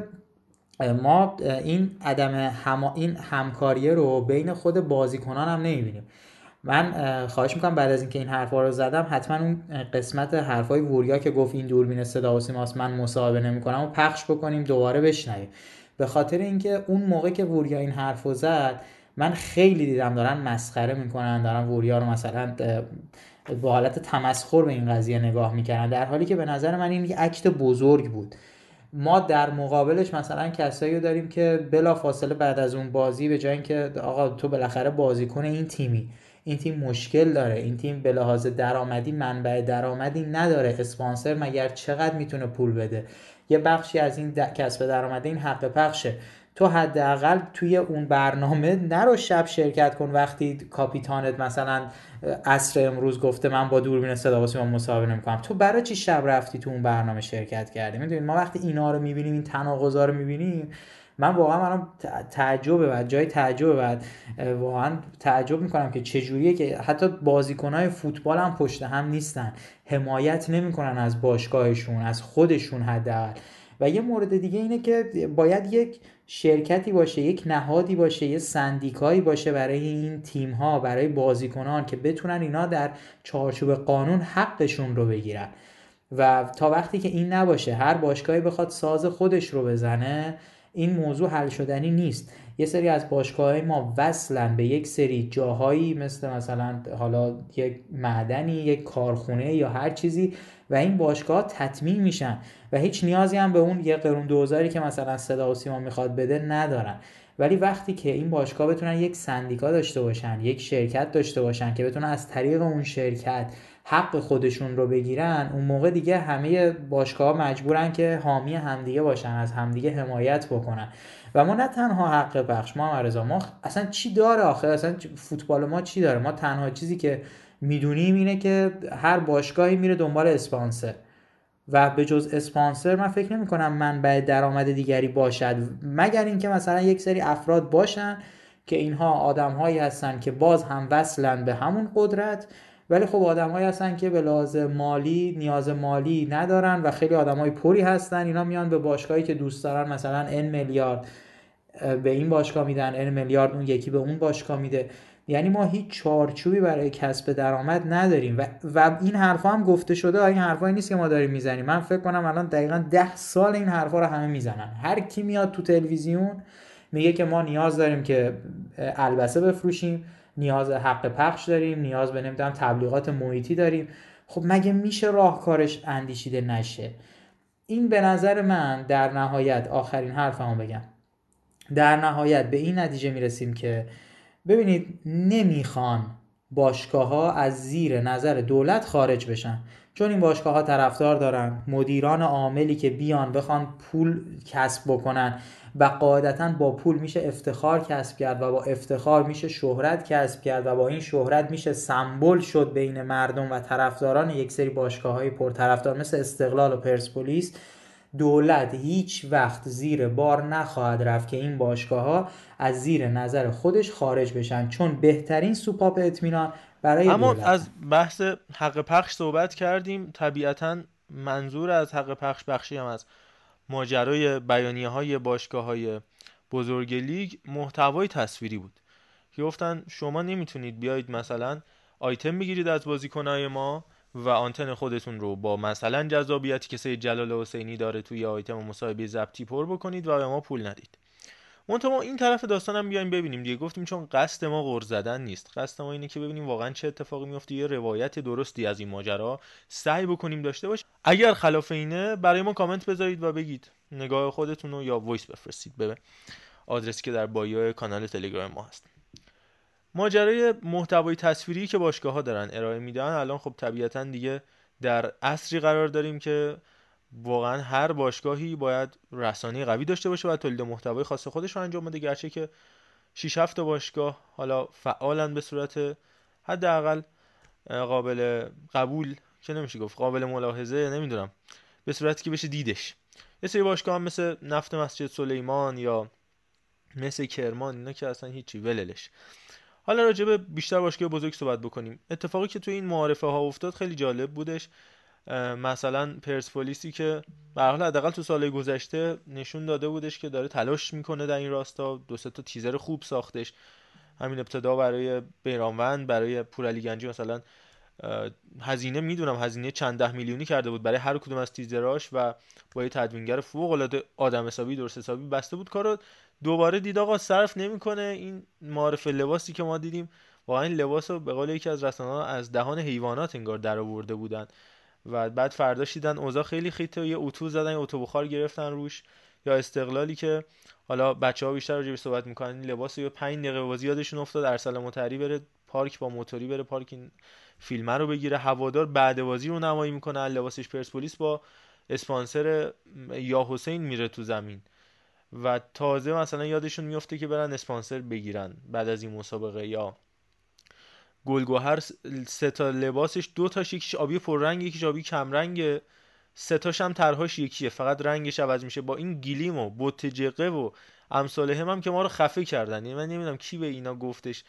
[SPEAKER 5] ما این عدم هم... این همکاریه رو بین خود بازیکنان هم نمی‌بینیم. من خواهش می‌کنم بعد از اینکه این حرفا رو زدم حتما اون قسمت حرفای وریا که گفت این دوربین صدا و سیماست من مصاحبه نمی‌کنم و پخش بکنیم دوباره بشنویم. به خاطر اینکه اون موقع که وریا این حرفو زد من خیلی دیدم دارن مسخره می‌کنن دارن وریا رو مثلا با حالت تمسخر به این قضیه نگاه می‌کردن. در حالی که به نظر من این یک اکت بزرگ بود. ما در مقابلش مثلا کسایی رو داریم که بلا فاصله بعد از اون بازی به جای اینکه آقا تو بالاخره بازیکن این تیمی این تیم مشکل داره. این تیم به لحاظ درآمدی منبع درآمدی نداره اسپانسر مگر چقدر می‌تونه پول بده. یه بخشی از این کسب درآمد این حق پخشه. تو حداقل توی اون برنامه نرو شب شرکت کن. وقتی کاپیتانت مثلا عصر امروز گفته من با دوربین صدا و سیما مصاحبه نمی‌کنم. تو برای چی شب رفتی تو اون برنامه شرکت کردی؟ می‌دونید ما وقتی اینا رو می‌بینیم این تناقضا رو می‌بینیم من واقعا من تعجب بعد جای تعجب بعد واقعا تعجب می‌کنم که چجوریه که حتی بازیکنهای فوتبال هم پشت هم نیستن. حمایت نمی‌کنن از باشگاهشون از خودشون حداقل. و یه مورد دیگه اینه که باید یک شرکتی باشه یک نهادی باشه یه سندیکایی باشه برای این تیم ها برای بازیکنان که بتونن اینا در چارچوب قانون حقشون رو بگیرن. و تا وقتی که این نباشه هر باشگاهی بخواد ساز خودش رو بزنه این موضوع حل شدنی نیست. یه سری از باشگاه ما وصلن به یک سری جاهایی مثل مثلا حالا یک معدنی یک کارخونه یا هر چیزی و این باشگاه تطمیع میشن و هیچ نیازی هم به اون یه قرون دوزاری که مثلا صدا و سیما می‌خواد بده ندارن. ولی وقتی که این باشگاه بتونن یک سندیکا داشته باشن یک شرکت داشته باشن که بتونن از طریق اون شرکت حق خودشون رو بگیرن اون موقع دیگه همه باشگاه مجبورن که حامی همدیگه باشن از همدیگه حمایت بکنن. و ما نه تنها حق بخش ما مرزا ما اصلا چی داره آخه؟ اصلا فوتبال ما چی داره؟ ما تنها چیزی که می‌دونیم اینه که هر باشگاهی میره دنبال اسپانسر. و به جز اسپانسر من فکر نمی کنم منبع درآمد دیگری باشد. مگر اینکه مثلا یک سری افراد باشن که اینها آدم هایی هستن که باز هم وصلن به همون قدرت ولی خب آدمهایی هستن که به لحاظ مالی نیاز مالی ندارن و خیلی های پری هستن. اینا میان به باشگاهی که دوست دارن مثلا n میلیارد به این باشگاه میدن n میلیارد اون یکی به اون باشگاه میده. یعنی ما هیچ چارچوبی برای کسب درآمد نداریم و, و این حرفا هم گفته شده این حرفایی نیست که ما داریم می‌زنیم. من فکر کنم الان دقیقا ده سال این حرفا رو همه می‌زنن. هر کی میاد تو تلویزیون میگه که ما نیاز داریم که البسه بفروشیم. نیاز حق پخش داریم نیاز به نمی‌دونم تبلیغات محیطی داریم. خب مگه میشه راهکارش اندیشیده نشه؟ این به نظر من در نهایت آخرین حرفمو بگم. در نهایت به این نتیجه می‌رسیم که ببینید نمی‌خوان باشگاه ها از زیر نظر دولت خارج بشن. چون این باشگاه ها طرفدار دارن مدیران عاملی که بیان بخوان پول کسب بکنن. و قاعدتا با پول میشه افتخار کسب کرد و با افتخار میشه شهرت کسب کرد و با این شهرت میشه سمبل شد بین مردم و طرفداران یک سری باشگاه های پرطرفدار مثل استقلال و پرسپولیس. دولت هیچ وقت زیر بار نخواهد رفت که این باشگاه ها از زیر نظر خودش خارج بشن چون بهترین سوپاپ اطمینان برای
[SPEAKER 3] اما از بحث حق پخش صحبت کردیم. طبیعتا منظور از حق پخش بخشی هم از ماجرای بیانیه های باشگاه های بزرگ لیگ محتوای تصویری بود. که گفتن شما نمی‌تونید بیایید مثلا آیتم بگیرید از بازیکنهای ما و آنتن خودتون رو با مثلا جذابیتی که سید جلال حسینی داره توی آیتم مصاحبه ضبطی پر بکنید و به ما پول ندید. منتها ما این طرف داستانم بیایم ببینیم دیگه. گفتیم چون قصد ما غر زدن نیست. قصد ما اینه که ببینیم واقعا چه اتفاقی میفته یه روایت درستی از این ماجرا سعی بکنیم داشته باش. اگر خلاف اینه برای ما کامنت بذارید و بگید نگاه خودتون رو یا voice بفرستید به آدرسی که در bio کانال تلگرام ما هست. ماجرای محتوای تصویری که باشگاه ها دارن ارائه میدن الان خب طبیعتا دیگه در عصری قرار داریم که واقعا هر باشگاهی باید رسانه قوی داشته باشه و تولید محتوای خاص خودش رو انجام بده. گرچه که 6 7 باشگاه حالا فعالن به صورت حداقل قابل قبول که نمیشه گفت قابل ملاحظه نمی‌دونم به صورتی که بشه دیدش. یه سری باشگاه هم مثل نفت مسجد سلیمان یا مثل کرمان اینا که اصلا هیچی وللش. حالا راجع به بیشتر باشگاه بزرگ صحبت بکنیم. اتفاقی که تو این معارفه ها افتاد خیلی جالب بودش. مثلا پرسپولیسی که به حال حداقل تو سال گذشته نشون داده بودش که داره تلاش می‌کنه در این راستا. دو تا تیزر خوب ساختش. همین ابتدا برای بیرانوند برای پورعلی گنجی مثلا هزینه می‌دونم هزینه چند ده میلیونی کرده بود برای هر کدوم از تیزراش و با یه تدوینگر فوق العاده آدم حسابی درست حسابی بسته بود. کارو دوباره دید آقا صرف نمی‌کنه. این معرف لباسی که ما دیدیم واقعا این لباس رو به قول یکی از رسانه‌ها از دهان حیوانات انگار در آورده بودن. و بعد فرداش دیدن اوضاع خیلی خیته یه اتو زدن اتو بخار گرفتن روش. یا استقلالی که حالا بچه ها بیشتر راجع صحبت می‌کنن لباس یه 5 دقیقه بازی یادشون افتاد ارسل متری بره پارک با موتوری بره پارک این فیلم رو بگیره. هوادار بعد بازی رو نمایی می‌کنه لباسش پرسپولیس با اسپانسر یا حسین میره تو زمین. و تازه مثلا یادشون میفته که برن اسپانسر بگیرن بعد از این مسابقه یا گلگوهر سه تا لباسش دو تاش یکیش آبی پررنگ یکیش آبی کمرنگ. سه تاش هم طرحش یکیه فقط رنگش عوض میشه. با این گلیم و بوت جقه و امثال هم, هم که ما رو خفه کردن. یعنی من نمی‌دونم کی به اینا گفتش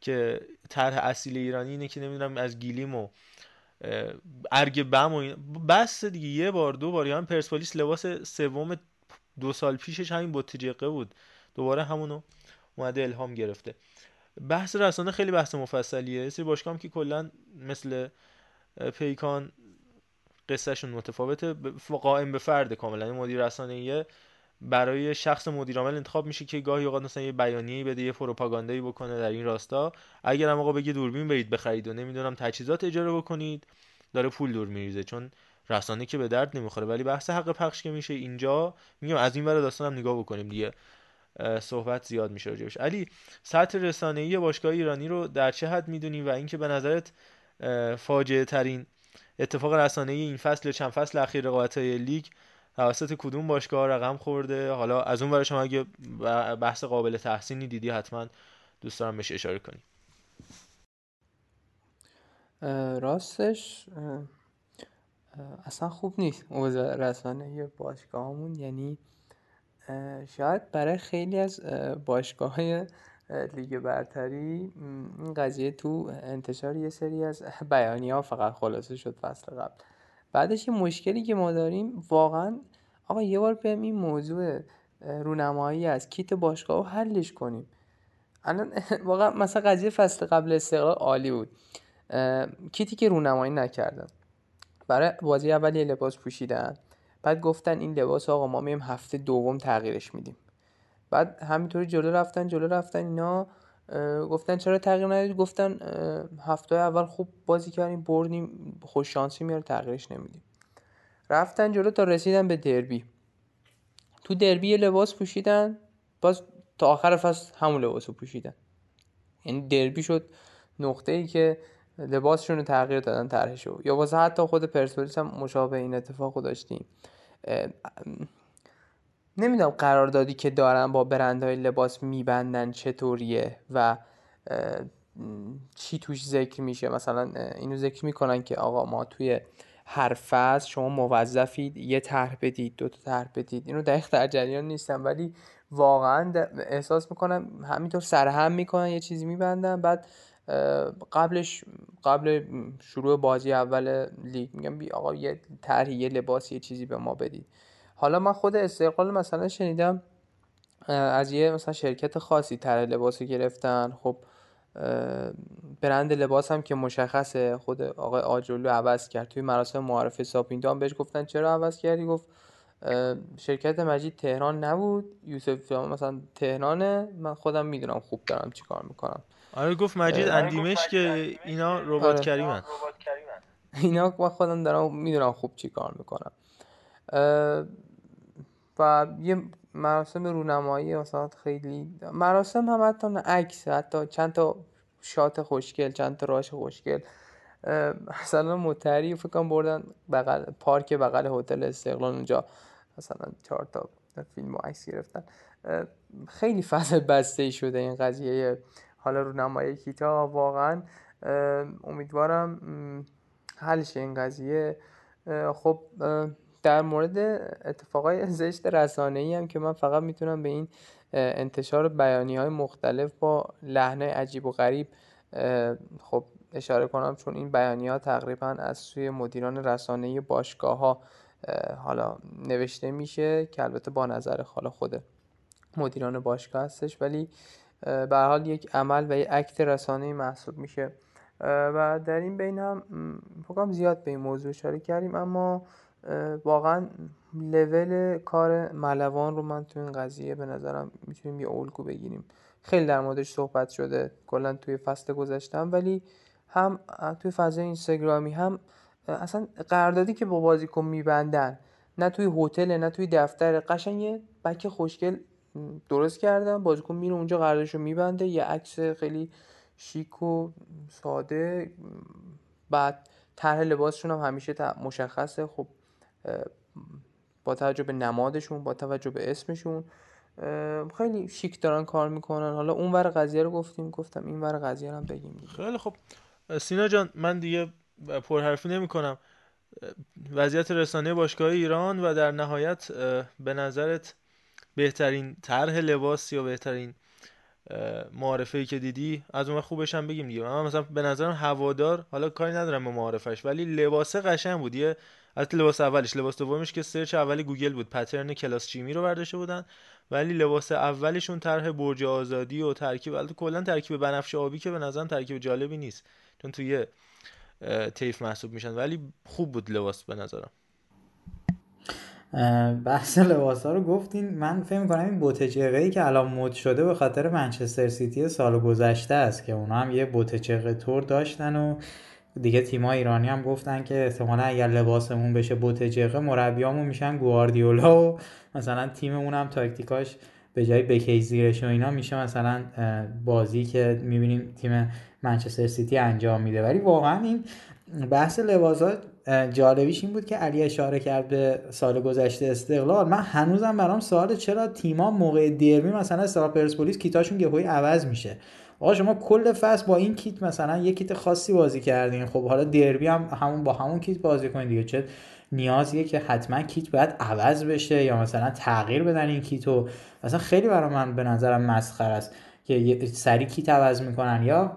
[SPEAKER 3] که طرح اصیل ایرانی اینه که نمی‌دونم از گیلیم و ارگ بم و این بس دیگه یه بار دو بار. هم پرسپولیس لباس سوم دو سال پیشش همین بوت جقه بود. دوباره همونو اومده الهام گرفته. بحث رسانه خیلی بحث مفصلیه. سری باشگاه که کلا مثل پیکان قصهشون متفاوته. قائم به فرد کاملا. مدیر رسانه‌ای برای شخص مدیر عامل انتخاب میشه که گاهی اوقات مثلا یه بیانیه‌ای بده یه پروپاگاندایی بکنه در این راستا. اگر هم آقا بگه دوربین برید بخرید و نمی‌دونم تجهیزات اجاره بکنید داره پول دور میریزه. چون رسانه که به درد نمی‌خوره. ولی بحث حق پخش که میشه اینجا میگم از این ور داستانم نگاه بکنیم دیگه. صحبت زیاد میشه راجبش علی سطح رسانه‌ای باشگاه ایرانی رو در چه حد می‌دونی و اینکه به نظرت فاجعه ترین اتفاق رسانه‌ای این فصل چند فصل اخیر رقابت لیگ توسط کدوم باشگاه رقم خورده؟ حالا از اون ور شما اگه بحث قابل تحسینی دیدی حتما دوست دارم بهش اشاره کنی.
[SPEAKER 4] راستش اصلا خوب نیست اوضاع رسانه باشگاهمون. یعنی شاید برای خیلی از باشگاه های لیگ برتری این قضیه تو انتشار یه سری از بیانی ها فقط خلاصه شد فصل قبل. بعدش یه مشکلی که ما داریم واقعا آقا یه بار بیایم این موضوع رونمایی از کیت باشگاه رو حلش کنیم. الان واقعا مثلا قضیه فصل قبل استقلال عالی بود. کیتی که رونمایی نکردن. برای بازی اول یه لباس پوشیدن. بعد گفتن این لباس آقا ما میم هفته دوم تغییرش میدیم. بعد همینطوری جلو رفتن جلو رفتن اینا گفتن چرا تغییر ندید؟ گفتن هفته اول خوب بازی کردیم بردیم خوش شانسی میاره تغییرش نمیدیم. رفتن جلو تا رسیدن به دربی. تو دربی لباس پوشیدن باز تا آخر فصل همون لباس پوشیدن. یعنی دربی شد نقطه ای که لباسشون رو تغییر دادن طرحشو. یا واسه حتی خود پرسپولیس هم مشابه این اتفاق رو داشتیم. نمی‌دونم قراردادی که دارن با برندهای لباس میبندن چطوریه و چی توش ذکر میشه. مثلا اینو ذکر می‌کنن که آقا ما توی هر فصل شما موظفید یه طرح بدید دو تا طرح بدید. اینو دقیق در جریان نیستم ولی واقعا احساس می‌کنم همینطور سرهم می‌کنن یه چیزی میبندن بعد قبلش قبل شروع بازی اول لیگ میگم بی آقا یه طرحی یه لباس یه چیزی به ما بدید. حالا من خود استقلال مثلا شنیدم از یه مثلا شرکت خاصی طرح لباس گرفتن. خب برند لباس هم که مشخصه. خود آقای آجولو عوض کرد. توی مراسم معرفه ساپینتو هم بهش گفتن چرا عوض کردی؟ گفت شرکت مجید تهران نبود. یوسف مثلا تهرانه. من خودم می‌دونم خوب دارم چی کار می‌کنم.
[SPEAKER 3] آره گفت مجید اندیمش که اینا ربات
[SPEAKER 4] آره.
[SPEAKER 3] کریمن.
[SPEAKER 4] اینا من خودم دارم می‌دونم خوب چی کار می‌کنم و یه مراسم رونمایی مثلا خیلی مراسم هم حتی نه عکس حتی چند تا شات خوشگل چند تا راش خوشگل. مثلا متری فکر کنم بردن بغل پارک بغل هتل استقلال اونجا. مثلا چهار تا فیلم و عکس گرفتن. خیلی فضل بسته شده این قضیه. حالا رونمایی کیتا واقعا امیدوارم حل شه این قضیه. خب در مورد اتفاقای زشت رسانه ای هم که من فقط می‌تونم به این انتشار بیانی های مختلف با لحنه عجیب و غریب خب اشاره کنم چون این بیانی ها تقریبا از سوی مدیران رسانه باشگاه ها حالا نوشته میشه که البته با نظر حالا خود مدیران باشگاه هستش ولی به حال یک عمل و یک اکت رسانه محسوب میشه. و در این بین هم فکرم زیاد به این موضوع اشاره کردیم اما واقعا لول کار ملوان رو من تو این قضیه به نظرم می‌تونیم یه الگو بگیریم. خیلی در موردش صحبت شده کلا توی فصل گذشتم ولی هم توی فضای اینستاگرامی هم اصلا قراردادی که با بازیکن میبندن نه توی هتل نه توی دفتر قشنگ یه بک خوشگل درست کردن بازیکن میره اونجا قراردادشو میبنده. یه عکس خیلی شیک و ساده. بعد طرح لباسشون هم همیشه مشخصه. خب با توجه به نمادشون با توجه به اسمشون خیلی شیک دارن کار می‌کنن. حالا اون ور قضیه رو گفتیم. گفتم این ور قضیه رو هم بگیم
[SPEAKER 3] خیلی خب سینا جان من دیگه پرحرفی نمی کنم وضعیت رسانه باشگاه ایران و در نهایت به نظرت بهترین طرح لباس یا بهترین معارفه که دیدی از اون خوبش هم بگیم دیگه. من مثلا به نظرم هوادار حالا کاری ندارم به معارفش ولی لباسه قشنگ بود. یه از لباس اولش لباس دومش که سرچ اولی گوگل بود پترن کلاس چیمی رو برداشته بودن. ولی لباس اولشون طرح برج آزادی و ترکیب البته کلا ترکیب بنفش آبی که به نظرم ترکیب جالبی نیست چون توی تیف محسوب میشن. ولی خوب بود لباس به نظرم.
[SPEAKER 5] بحث لباس ها رو گفتین. من فکر می‌کنم این بوته ای که الان مد شده به خاطر منچستر سیتی سال گذشته است که اونا هم یه بوته تور داشتن و دیگه تیما ایرانی هم گفتن که احتمالا اگر لباسمون بشه بوته جقه مربیامون میشن گواردیولا و مثلا تیممون هم تاکتیکاش به جای بکی زیرش و اینا میشه مثلا بازی که می‌بینیم تیم منچستر سیتی انجام میده. ولی واقعا این بحث لباسات جالبیش این بود که علی اشاره کرد به سال گذشته استقلال. من هنوزم برام سوال چرا تیما موقع دربی مثلا استقلال پرسپولیس کیتاشون یهویی عوض میشه؟ آقا شما کل فصل با این کیت مثلا یه کیت خاصی بازی کردین. خب حالا دربی هم همون با همون کیت بازی کنید دیگه. چه نیازیه که حتما کیت باید عوض بشه یا مثلا تغییر بدن این کیتو؟ مثلا خیلی برای من به نظرم مسخره است که سری کیت عوض می‌کنن یا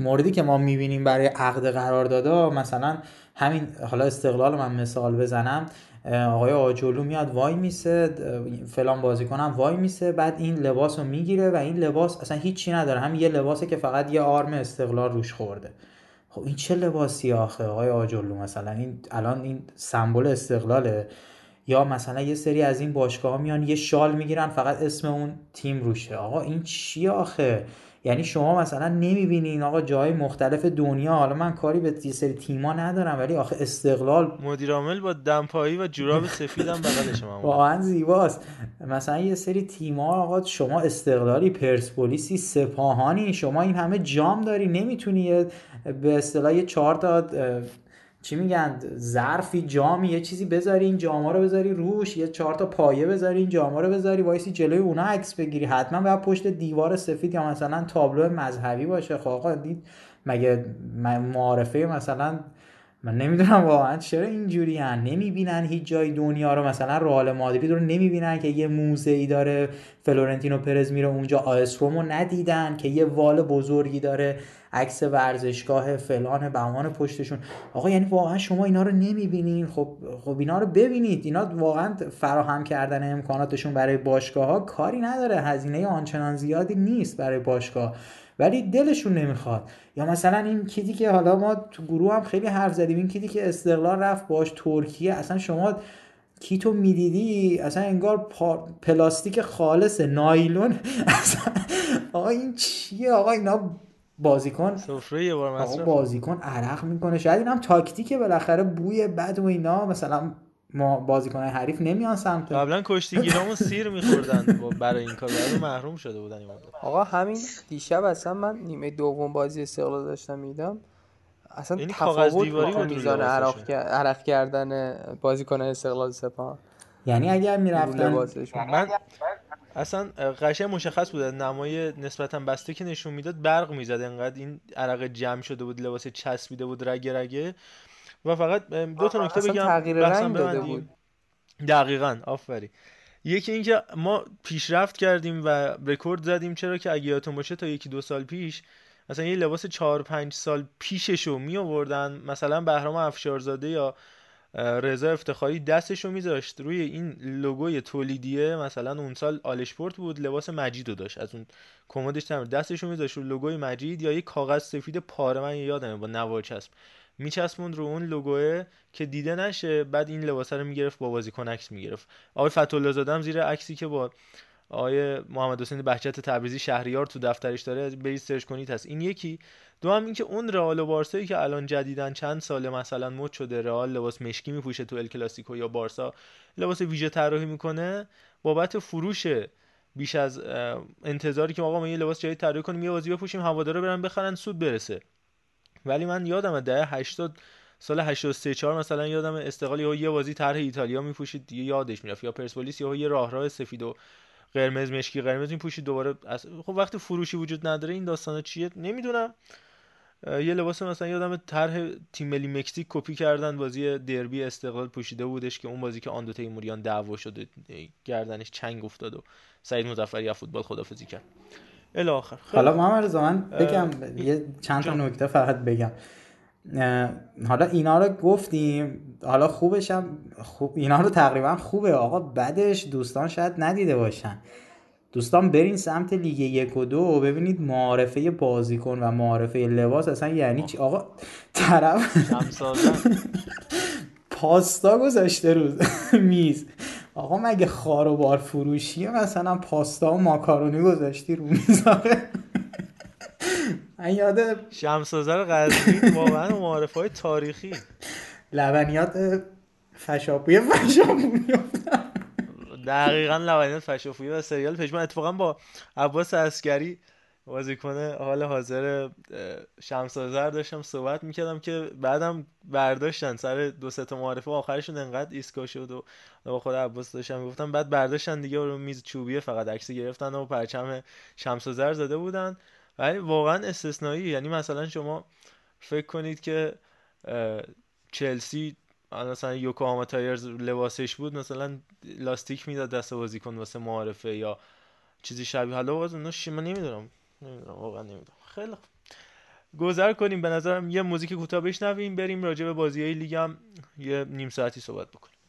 [SPEAKER 5] موردی که ما می‌بینیم برای عقد قراردادا مثلا همین حالا استقلال من مثال بزنم آقای آجولو میاد وای میسه فلان بازی کنم وای میسه بعد این لباس رو می‌گیره و این لباس اصلا هیچی نداره. هم یه لباسه که فقط یه آرم استقلال روش خورده. خب این چه لباسی آخه آقای آجولو مثلا؟ این الان این سمبل استقلاله. یا مثلا یه سری از این باشگاه ها میان یه شال می‌گیرن فقط اسم اون تیم روشه. آقا این چیه آخه؟ یعنی شما مثلا نمی‌بینین آقا جای مختلف دنیا حالا من کاری به یه سری تیما ندارم ولی آخه استقلال
[SPEAKER 3] مدیر عامل با دمپایی و جوراب سفیدم بغلش
[SPEAKER 5] واقعا زیباست. مثلا یه سری تیما آقا شما استقلالی پرسپولیسی سپاهانی شما این همه جام داری نمی‌تونی به اصطلاح یه چهار تا چی میگن؟ ظرفی جامی یه چیزی بذاری این جاما رو بذاری روش یه چهار تا پایه بذاری این جاما رو بذاری وایسی جلوی اونا عکس بگیری. حتما باید پشت دیوار سفید یا مثلا تابلو مذهبی باشه. خب دید مگه معارفه مثلا من نمی‌دونم واقعا چرا اینجوری هن. نمی‌بینن هیچ جای دنیا رو. مثلا رئال مادرید رو نمی‌بینن که یه موزه ای داره فلورنتینو پرز میره اونجا آیس رومو ندیدن که یه وال بزرگی داره عکس ورزشگاه فلان بهمان پشتشون. آقا یعنی واقعا شما اینا رو نمی‌بینین؟ خب خب اینا رو ببینید. اینا واقعا فراهم کردن امکاناتشون برای باشگاه ها کاری نداره. هزینه آنچنان زیادی نیست برای باشگاه. ولی دلشون نمی‌خواد. یا مثلا این کیتی که حالا ما تو گروه هم خیلی حرف زدیم این کیتی که استقلال رفت باش ترکیه اصلا شما کیتو می‌دیدی؟ اصلا انگار پلاستیک خالص نایلون. اصلا آقا این چیه؟ آقا اینا بازیکن
[SPEAKER 3] سفره یه بار
[SPEAKER 5] بازیکن عرق می‌کنه. شاید این هم تاکتیکه بالاخره بوی بد و اینا. مثلا ما بازیکن حریف نمیان سمت
[SPEAKER 3] قبلا کشتیگیرامون سیر میخوردن با- برای این کار. برای محروم شده بودن این.
[SPEAKER 4] آقا همین دیشب اصلا من نیمه دوم بازی استقلال داشتم میدم اصلا
[SPEAKER 3] یعنی کاغذ
[SPEAKER 4] تفاوت میزان. عرق, عرق کردن بازیکن استقلال سپاهان
[SPEAKER 5] یعنی اگر می‌رفتن
[SPEAKER 3] من اصلا قشنگ مشخص بود. نمای نسبتا بسته که نشون می‌داد برق می‌زد. انقدر این عرق جمع شده بود لباس چسبیده بود رگه رگه و فقط دو تا نکته بگم
[SPEAKER 4] تغییر رنگ داده. بود.
[SPEAKER 3] دقیقا آفری یکی اینکه ما پیشرفت کردیم و رکورد زدیم چرا که اگه یادتون باشه تا یکی دو سال پیش مثلا یه لباس چهار پنج سال پیششو می آوردن مثلا بهرام افشارزاده یا رضا افتخاری دستشو میذاشت روی این لوگوی تولیدیه مثلا اون سال آلشپورت بود لباس مجید رو داشت از اون کمدش تمر دستشو میذاشت رو لوگوی مجید یا یه کاغذ سفید پاره من یادمه با نوار چسب میچسبوند رو اون لوگوه که دیده نشه بعد این لباسه رو می‌گرفت با بازیکن عکس می‌گرفت. آقای زاده هم زیر عکسی که با آقای محمد حسین بهجت تبریزی شهریار تو دفترش داره برید سرچ کنید هست. این یکی. دو هم اینکه اون رئال و بارسایی که الان جدیدن چند ساله مثلا مد شده رئال لباس مشکی میپوشه تو ال کلاسیکو یا بارسا. لباس ویژه طراحی می‌کنه. بابت فروش بیش از انتظاری که آقا ما یه لباس جدید طراحی کنیم یه بازی بپوشیم هوادارا برن بخرن سود برسه. ولی من یادم دهه 80 سال 83 4 مثلا یادم استقلال یهو یه بازی طرح ایتالیا میپوشید دیگه یادش می‌رفت. یا پرسپولیس یهو یه راه راه سفید و قرمز مشکی قرمز میپوشید دوباره از... خب وقتی فروشی وجود نداره این داستانا چیه؟ نمی‌دونم. یه لباس مثلا یادم طرح تیم ملی مکزیک کپی کردن بازی دربی استقلال پوشیده بودش که اون بازی که آندو تیموریان دعوا شده گردنش چنگ افتاد و سعید مظفری از فوتبال خدافظی کرد. خیلی
[SPEAKER 5] حالا. محمد رضا من بگم یه چند تا. نکته فقط بگم. حالا اینا رو گفتیم حالا خوبش هم خوب اینا رو تقریبا خوبه آقا بعدش دوستان شاید ندیده باشن. دوستان برین سمت لیگ یک و دو و ببینید معارفه بازیکن و معارفه لباس اصلا یعنی چی؟ آقا طرف پاستا گذاشته رو میز. آقا مگه خار و بار فروشیه؟ مثلا پاستا و ماکارونی گذاشتی رو میز آخه من یاد
[SPEAKER 3] شمسازر قزوین واقعا معارفه های تاریخی.
[SPEAKER 5] لبنیات فشاپوی فشاپوی.
[SPEAKER 3] دقیقا لبنیات فشافویی و سریال. پژمان اتفاقا با عباس عسکری بازیکن حال حاضر شمسازر داشتم صحبت می‌کردم که بعدم برداشتن سر دو سه تا معارفه آخرشون انقدر ایسکا شد و با خود عباس داشتم می‌گفتم. بعد برداشتن دیگه رو میز چوبیه فقط عکسی گرفتن و پرچم شمسازر زده بودن. ولی واقعا استثنایی. یعنی مثلا شما فکر کنید که چلسی مثلا یوکوهاما تایرز لباسش بود مثلا لاستیک می‌داد دست بازیکن واسه معارفه یا چیزی شبیه. حالا باز اونا من نمی‌دونم. نمی‌دونم واقعا نمی‌دونم. خیلی خوب. گذر کنیم. به نظرم یه موزیک کوتاه بشنویم بریم راجع به بازی های لیگ هم یه نیم ساعتی صحبت بکنیم.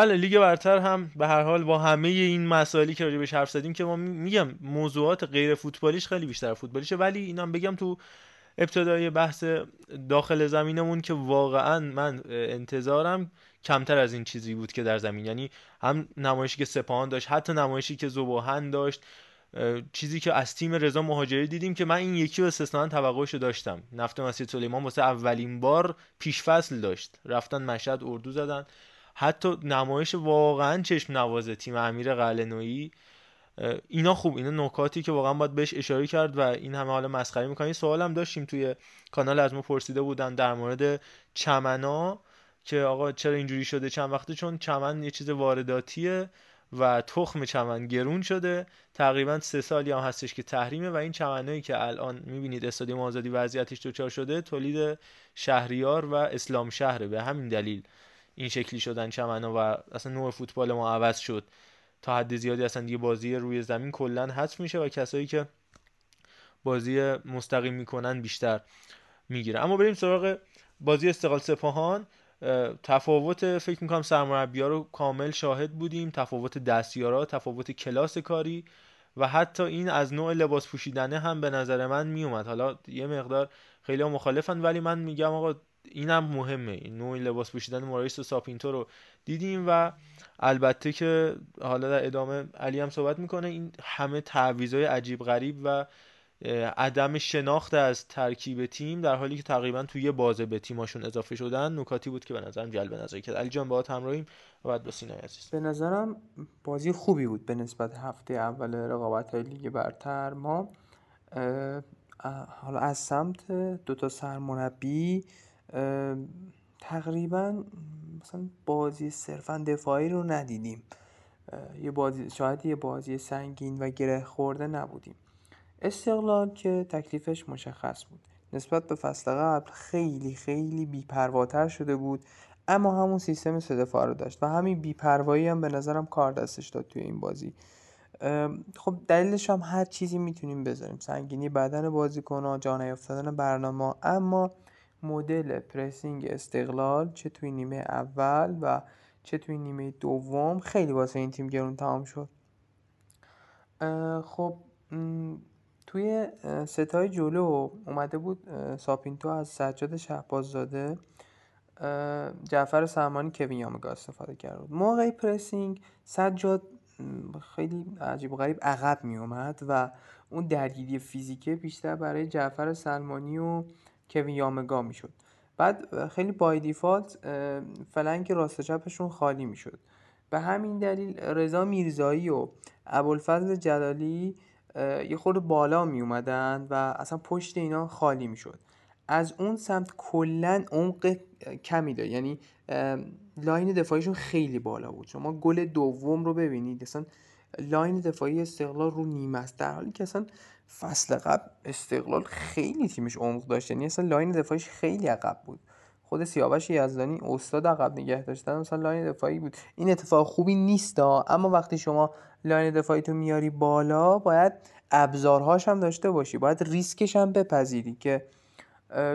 [SPEAKER 3] بله لیگ برتر هم به هر حال با همه این مسائلی که راجبش حرف زدیم که ما می- میگم موضوعات غیر فوتبالیش خیلی بیشتر فوتبالیشه ولی اینم بگم تو ابتدای بحث داخل زمینمون که واقعا من انتظارم کمتر از این چیزی بود که در زمین. یعنی هم نمایشی که سپاهان داشت حتی نمایشی که زباهن داشت چیزی که از تیم رضا مهاجری دیدیم که من این یکی رو استثنا توقعشو داشتم. نفت مسجد سلیمان واسه اولین بار پیش فصل داشت. رفتن مشهد اردو زدن. حتی نمایش واقعا چشم نوازه تیم امیر قلعه‌نویی اینا خوب اینا نکاتی که واقعا باید بهش اشاره کرد و این همه حالا مسخره می‌کنن سوال هم داشتیم توی کانال از ما پرسیده بودن در مورد چمنا که آقا چرا اینجوری شده چند وقته؟ چون چمن یه چیز وارداتیه و تخم چمن گرون شده. تقریبا سه سالی هم هستش که تحریمه و این چمنایی که الان می‌بینید استادیوم آزادی وضعیتش دچار شده تولید شهریار و اسلام شهره. به همین دلیل این شکلی شدن چمنا و اصلا نوع فوتبال ما عوض شد. تا حد زیادی اصلا دیگه بازی روی زمین کلا حذف میشه و کسایی که بازی مستقیم می‌کنن بیشتر می‌گیره. اما بریم سراغ بازی استقلال سپاهان. تفاوت فکر می‌کنم سرمربی ها رو کامل شاهد بودیم. تفاوت دستیارا تفاوت کلاس کاری و حتی این از نوع لباس پوشیدنه هم به نظر من میومد حالا یه مقدار خیلی مخالفن ولی من میگم آقا اینم مهمه. این نوع لباس پوشیدن موراریس و ساپینتو رو دیدیم و البته که حالا در ادامه علی هم صحبت می‌کنه این همه تعویضای عجیب غریب و عدم شناخت از ترکیب تیم در حالی که تقریبا توی یه بازه به تیماشون اضافه شدن نکاتی بود که به نظرم جلب نظر کرد. علی جان باهات همراهیم. و بعد با سینای عزیز.
[SPEAKER 4] به نظرم بازی خوبی بود به نسبت هفته اول رقابت های لیگ برتر. ما حالا از سمت دوتا سرمربی تقریبا مثلا بازی صرفا دفاعی رو ندیدیم. یه بازی شاید یه بازی سنگین و گره خورده نبودیم. استقلال که تکلیفش مشخص بود. نسبت به فصل قبل خیلی خیلی بیپرواتر شده بود اما همون سیستم سه رو داشت و همین بیپروایی هم به نظرم کار دستش داد توی این بازی. خب دلیلش هم هر چیزی می‌تونیم بذاریم. سنگینی بدن بازیکن ها جا نیافتادن برنامه اما مدل pressing استقلال چه توی نیمه اول و چه توی نیمه دوم. خیلی واسه این تیم گرون تمام شد. خب توی ستای جلو اومده بود ساپینتو از سجاد شهباززاده جعفر سلمانی کوین یامگا استفاده بود موقع pressing سجاد خیلی عجیب و غریب عقب می اومد و اون درگیری فیزیکه بیشتر برای جعفر سلمانی و کوین یامگا می‌شد. بعد خیلی بای دیفالت فلنک راست چپشون خالی می‌شد. به همین دلیل رضا میرزایی و ابوالفضل جلالی یه خورده بالا می اومدن و اصلا پشت اینا خالی می شد از اون سمت کلا عمق کمی داره یعنی line دفاعیشون خیلی بالا بود. شما گل دوم رو ببینید اصلا line دفاعی استقلال رو نیمه است. در حالی که اصلا فصل قبل استقلال خیلی تیمش عمق داشت یعنی اصلا line دفاعیش خیلی عقب بود. خود سیاوش یزدانی استاد عقب نگه داشتن مثلا line دفاعی بود. این اتفاق خوبی نیست اما وقتی شما line دفاعی تو میاری بالا باید ابزارهاش هم داشته باشی. باید ریسکش هم بپذیری که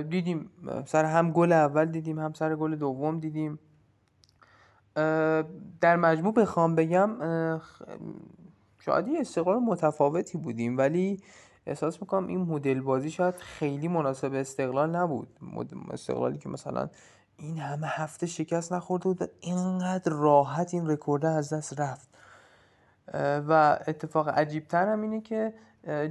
[SPEAKER 4] دیدیم سر هم گل اول دیدیم هم سر گل دوم دیدیم. در مجموع بخوام بگم شاید استقلال متفاوتی بودیم ولی احساس می‌کنم این مدل بازی شاید خیلی مناسب استقلال نبود. استقلالی که مثلا این همه هفته شکست نخورده بود و اینقدر راحت این رکورده از دست رفت. و اتفاق عجیب تر هم اینه که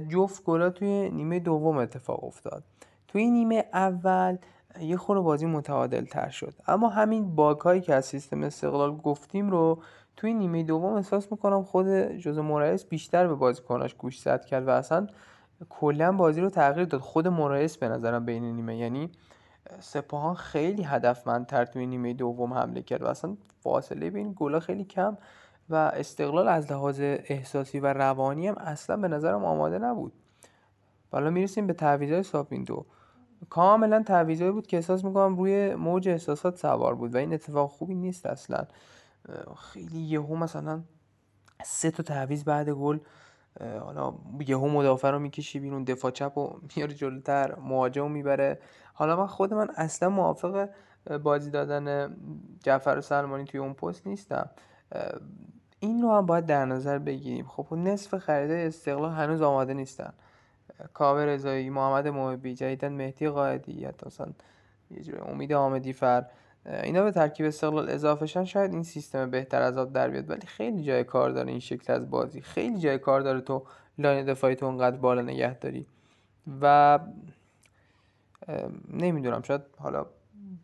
[SPEAKER 4] جفت گلا توی نیمه دوم اتفاق افتاد. توی نیمه اول یه خورده بازی متعادل تر شد. اما همین باگ هایی که از سیستم استقلال گفتیم رو توی نیمه دوم احساس می‌کنم خود جوز مورایس بیشتر به بازیکناش گوش زد کرد و اصلا کلا بازی رو تغییر داد. خود مورایس به نظرم بین نیمه یعنی سپاهان خیلی هدفمندتر توی نیمه دوم حمله کرد و اصلا فاصله بین گلا خیلی کم و استقلال از لحاظ احساسی و روانی هم اصلا به نظرم آماده نبود. حالا می‌رسیم به تعویضای ساپینتو کاملا تعویضایی بود که احساس می‌کنم روی موج احساسات سوار بود و این اتفاق خوبی نیست اصلا. خیلی یهو مثلا سه تا تعویض بعد گل. حالا یهو مدافع رو می‌کشی بیرون دفاع چپ و میاره جلوتر مهاجم می‌بره. حالا من خود من اصلا موافق بازی دادن جعفر سلمانی توی اون پست نیستم. این رو هم باید در نظر بگیریم. خب نصف خریدهای استقلال هنوز آماده نیستن. کاوه رضایی محمد محبی جدیدن مهدی قائدی یا مثلا یه جوری امید حامدی فر. اینا به ترکیب استقلال اضافه شن شاید این سیستم بهتر از آب در بیاد ولی خیلی جای کار داره این شکل از بازی. خیلی جای کار داره تو line دفاعی تو اونقدر بالا نگه داری. و نمی‌دونم شاید حالا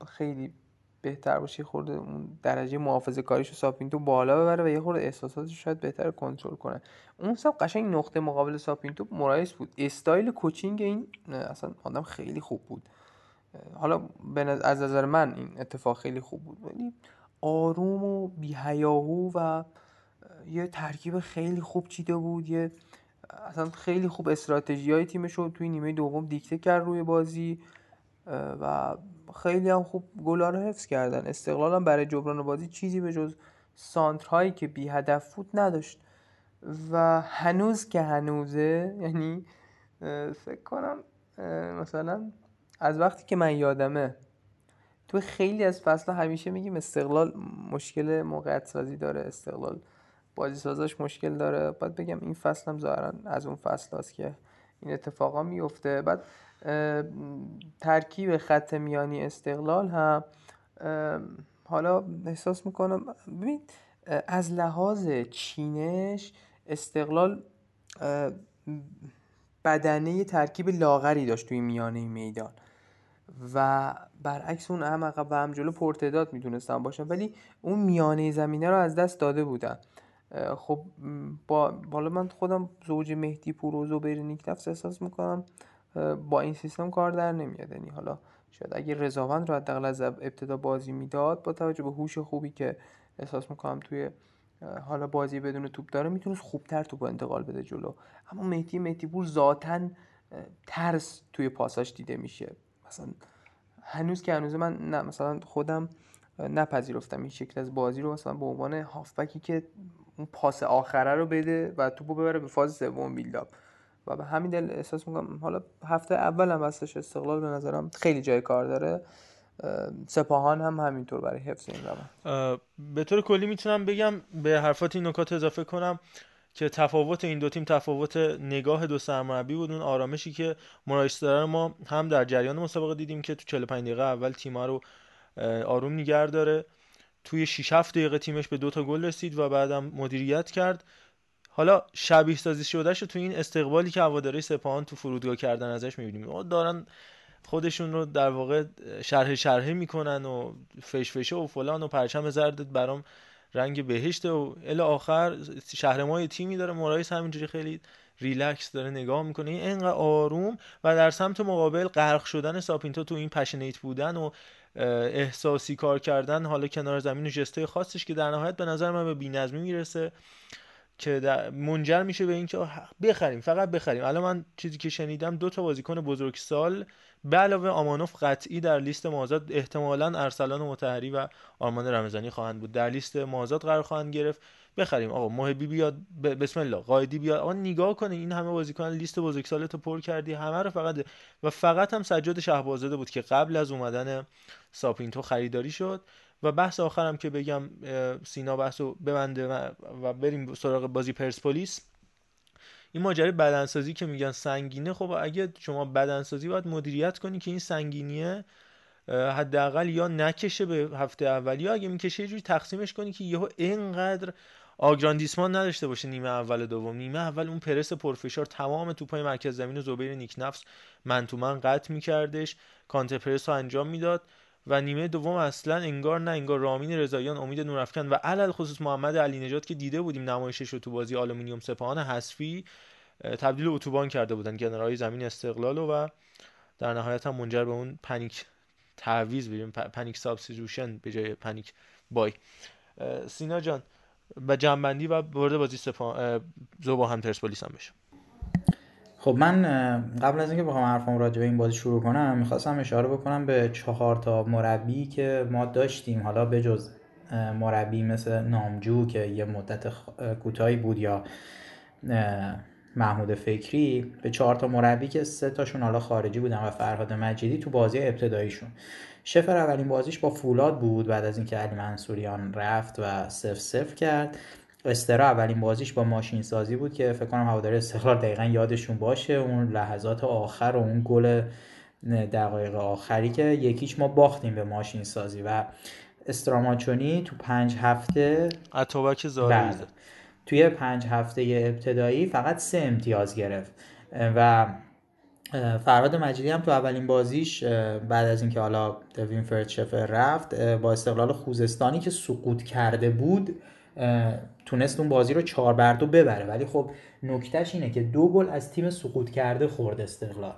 [SPEAKER 4] خیلی بهتر باشه خرده اون درجه محافظه کاریش رو ساپینتو بالا ببره و یه خرده احساساتش شاید بهتر کنترل کنه. اون سمت قشنگ نقطه مقابل ساپینتو مورایس بود. style coaching این اصلا آدم خیلی خوب بود. حالا از نظر من این اتفاق خیلی خوب بود ولی آروم و بیهیاهو و یه ترکیب خیلی خوب چیده بود یه اصلا خیلی خوب استراتژی های تیمش رو توی نیمه دوم دیکته کرد روی بازی و خیلی هم خوب گلا رو حفظ کردن. استقلال هم برای جبران بازی چیزی به جز سانترهایی که بی هدف بود نداشت. و هنوز که هنوزه یعنی فکر کنم مثلا از وقتی که من یادمه تو خیلی از فصل همیشه میگیم استقلال مشکل موقعیت سازی داره استقلال بازی سازاش مشکل داره. بعد بگم این فصل هم ظاهرا از اون فصل هست که این اتفاقا میفته بعد ترکیب خط میانی استقلال هم حالا احساس می‌کنم ببین از لحاظ چینش استقلال بدنه ترکیب لاغری داشت توی میانه میدان. و برعکس اون هم عقب و هم جلو پرتعداد می‌تونستن باشن. ولی اون میانه زمینه رو از دست داده بودن. خب با حالا من خودم زوج مهدی پور و زبیر احساس می‌کنم با این سیستم کار در نمیاد. یعنی حالا شاید اگه رضاوند رو حداقل از ابتدا بازی می‌داد با توجه به هوش خوبی که احساس می‌کنم توی حالا بازی بدون توپ داره می‌تونست خوبتر توپ انتقال بده جلو. اما مهدی مهدی پور ذاتاً اه، ترس توی پاساش دیده میشه. مثلا هنوز که هنوز من نه مثلا خودم نپذیرفتم این شکل از بازی رو مثلا به عنوان هافبکی که اون پاس آخره رو بده و توپو ببره به فاز سوم بیلداپ و به همین دلیل احساس می‌کنم حالا هفته اول هم هستش استقلال به نظرم خیلی جای کار داره. اه، سپاهان هم همینطور برای حفظ این روند.
[SPEAKER 3] به طور کلی می‌تونم بگم به حرفات این نکات اضافه کنم. که تفاوت این دو تیم تفاوت نگاه دو سرمربی بود. اون آرامشی که مرایس داره ما هم در جریان مسابقه دیدیم که تو 45 دقیقه اول تیم‌ها رو آروم نگه داره. توی 6 7 دقیقه تیمش به دو تا گل رسید و بعدم مدیریت کرد. حالا شبیه سازی شدهش تو این استقبالی که هواداری سپاهان تو فرودگاه کردن ازش می‌بینیم. دارن خودشون رو در واقع شرح شرحه می‌کنن و فش فشه و فلان و پرچم زرد برام رنگ بهشت و الی آخر شهرمای تیمی داره مرایس همینجوری خیلی ریلکس داره نگاه می‌کنه. این انقدر آروم و در سمت مقابل غرق شدن ساپینتو تو این passionate بودن و احساسی کار کردن حالا کنار زمین و جستای خاصش که در نهایت به نظر من به بی‌نظمی می‌رسه. که منجر میشه به اینکه بخریم فقط بخریم. الان من چیزی که شنیدم دو تا بازیکن بزرگسال به علاوه آمانوف قطعی در لیست مازاد احتمالا ارسلان مطهری و آرمان رمضانی خواهند بود. در لیست مازاد قرار خواهند گرفت. بخریم. آقا محبی بیاد بسم الله قایدی بیاد. آقا نگاه کنه این همه بازیکن لیست بزرگسالتو پر کردی. همه رو فقط و فقط هم سجاد شهبازاده بود که قبل از اومدن ساپینتو خریداری شد. و بحث آخرم که بگم سینا بحث رو ببنده و بریم سراغ بازی پرسپولیس. این ماجرای بدنسازی که میگن سنگینه خب اگه شما بدنسازی باید مدیریت کنی که این سنگینیه حداقل یا نکشه به هفته اول یا اگه می‌کشه یه جوری تقسیمش کنی که یهو اینقدر آگراندیسمان نداشته باشه نیمه اول دوم. نیمه اول اون پرس پرفشار تمام توپای مرکز زمین و زبیر نیک‌نفس man to man قطع میکردش. counter press رو انجام می‌داد. و نیمه دوم اصلا انگار نه انگار رامین رضاییان امید نورافکن و علی الخصوص محمد علی نژاد که دیده بودیم نمایشش رو تو بازی آلومینیوم سپاهان حذفی تبدیل به اتوبان کرده بودن کنارهای زمین استقلال و در نهایت هم منجر به اون panic تعویض بریم panic substitution به جای panic بای. سینا جان و جنبندی و برد بازی سپاه زوبا هم پرسپولیس هم بشه
[SPEAKER 5] خب من قبل از اینکه بخوام حرفم راجع به این بازی شروع کنم می‌خواستم اشاره بکنم به چهار تا مربی که ما داشتیم. حالا به جز مربی مثل نامجو که یه مدت کوتاهی بود یا محمود فکری به چهار تا مربی که سه تاشون حالا خارجی بودن و فرهاد مجیدی تو بازی ابتداییشون. شفر اولین بازیش با فولاد بود بعد از اینکه علی منصوریان رفت و سف سف کرد. استرا اولین بازیش با ماشین سازی بود که فکر کنم هواداری استقلال دقیقا یادشون باشه. اون لحظات آخر و اون گل دقایق آخری که یکیش ما باختیم به ماشین سازی و استراماچونی تو پنج هفته
[SPEAKER 3] اتوبک زارعی
[SPEAKER 5] بله. توی پنج هفته ابتدایی فقط سه امتیاز گرفت. و اه، فرهاد مجیدی هم تو اولین بازیش بعد از اینکه حالا وینفرد شفر رفت با استقلال خوزستانی که سقوط کرده بود تونست اون بازی رو چهار بر دو ببره. ولی خب نکتهش اینه که دو گل از تیم سقوط کرده خورد استقلال.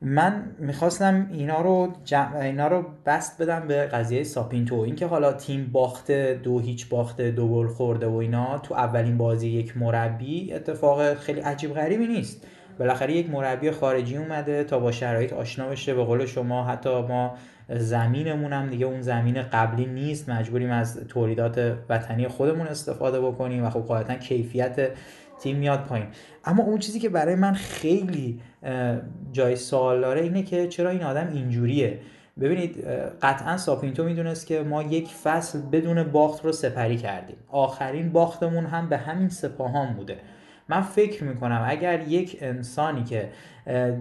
[SPEAKER 5] من می‌خواستم اینا رو جمع... اینا رو بست بدم به قضیه ساپینتو. اینکه حالا تیم باخته دو هیچ باخته دو گل خورده و اینا تو اولین بازی یک مربی اتفاق خیلی عجیب غریبی نیست. بالاخره یک مربی خارجی اومده تا با شرایط آشنا بشه به قول شما حتی ما زمینمون هم دیگه اون زمین قبلی نیست. مجبوریم از تولیدات وطنی خودمون استفاده بکنیم و خب قاعدتا کیفیت تیم میاد پایین. اما اون چیزی که برای من خیلی جای سوال داره اینه که چرا این آدم اینجوریه؟ ببینید قطعا ساپینتو می‌دونست که ما یک فصل بدون باخت رو سپری کردیم. آخرین باختمون هم به همین سپاهان بوده. من فکر می‌کنم اگر یک انسانی که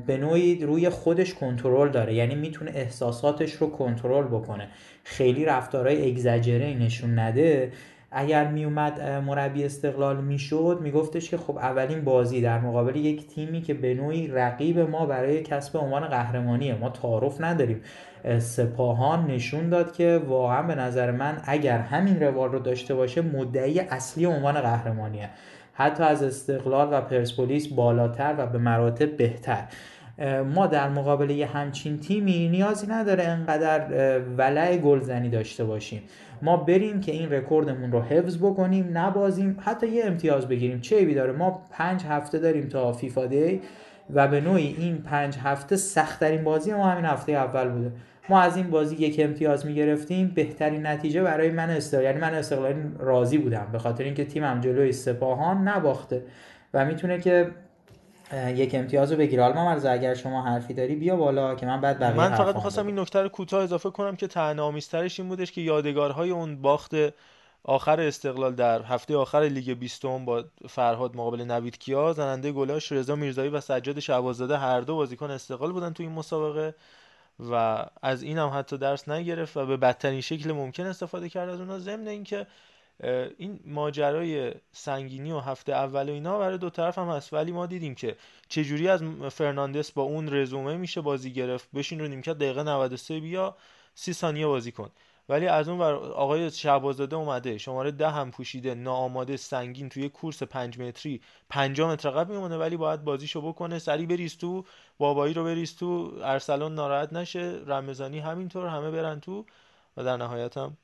[SPEAKER 5] به نوعی روی خودش کنترل داره یعنی می‌تونه احساساتش رو کنترل بکنه خیلی رفتارهای اگزجره نشون نده اگر میومد مربی استقلال می‌شد میگفتش که خب اولین بازی در مقابل یک تیمی که به نوعی رقیب ما برای کسب عنوان قهرمانیه ما تعارف نداریم. اه، سپاهان نشون داد که واقعا به نظر من اگر همین روال رو داشته باشه مدعی اصلی عنوان قهرمانیه. حتی از استقلال و پرسپولیس بالاتر و به مراتب بهتر. ما در مقابل یه همچین تیمی نیازی نداره انقدر ولع گلزنی داشته باشیم. ما بریم که این رکوردمون رو حفظ بکنیم نبازیم حتی یه امتیاز بگیریم. چه عیبی داره؟ ما پنج هفته داریم تا فیفا دی و به نوعی این پنج هفته سختترین بازی ما همین هفته اول بوده. ما از این بازی یک امتیاز می‌گرفتیم. بهترین نتیجه برای من استقلال یعنی من استقلالی راضی بودم به خاطر اینکه تیمم جلوی سپاهان نباخته و می‌تونه که یک امتیاز رو بگیره. حالا مرزا اگر شما حرفی داری بیا بالا که من بعد بقیه
[SPEAKER 3] من فقط می‌خواستم این نکته رو کوتاه اضافه کنم که طعنه‌آمیزترش این بودش که یادگارهای اون باخت آخر استقلال در هفته آخر لیگ بیستم با فرهاد مقابل نوید کیا زننده گلاش رضا میرزایی و سجاد شعبازاده هر دو بازیکن استقلال بودن تو این مسابقه. و از این هم حتی درس نگرفت و به بدترین شکل ممکن استفاده کرد از اونها ضمن اینکه این ماجرای سنگینی و هفته اول و اینا برای دو طرف هم هست. ولی ما دیدیم که چجوری از فرناندس با اون رزومه میشه بازی گرفت. بشین رو نیمکت دقیقه 93 بیا سی ثانیه بازی کن. ولی از اون ور آقای شعبازاده اومده شماره ده هم پوشیده ناآماده سنگین توی کورس پنج متری پنجاه متر عقب میمونه ولی باید بازیشو بکنه. سری بریز تو بابایی رو بریز تو ارسلان ناراحت نشه رمضانی همینطور همه برن تو. و در نهایت هم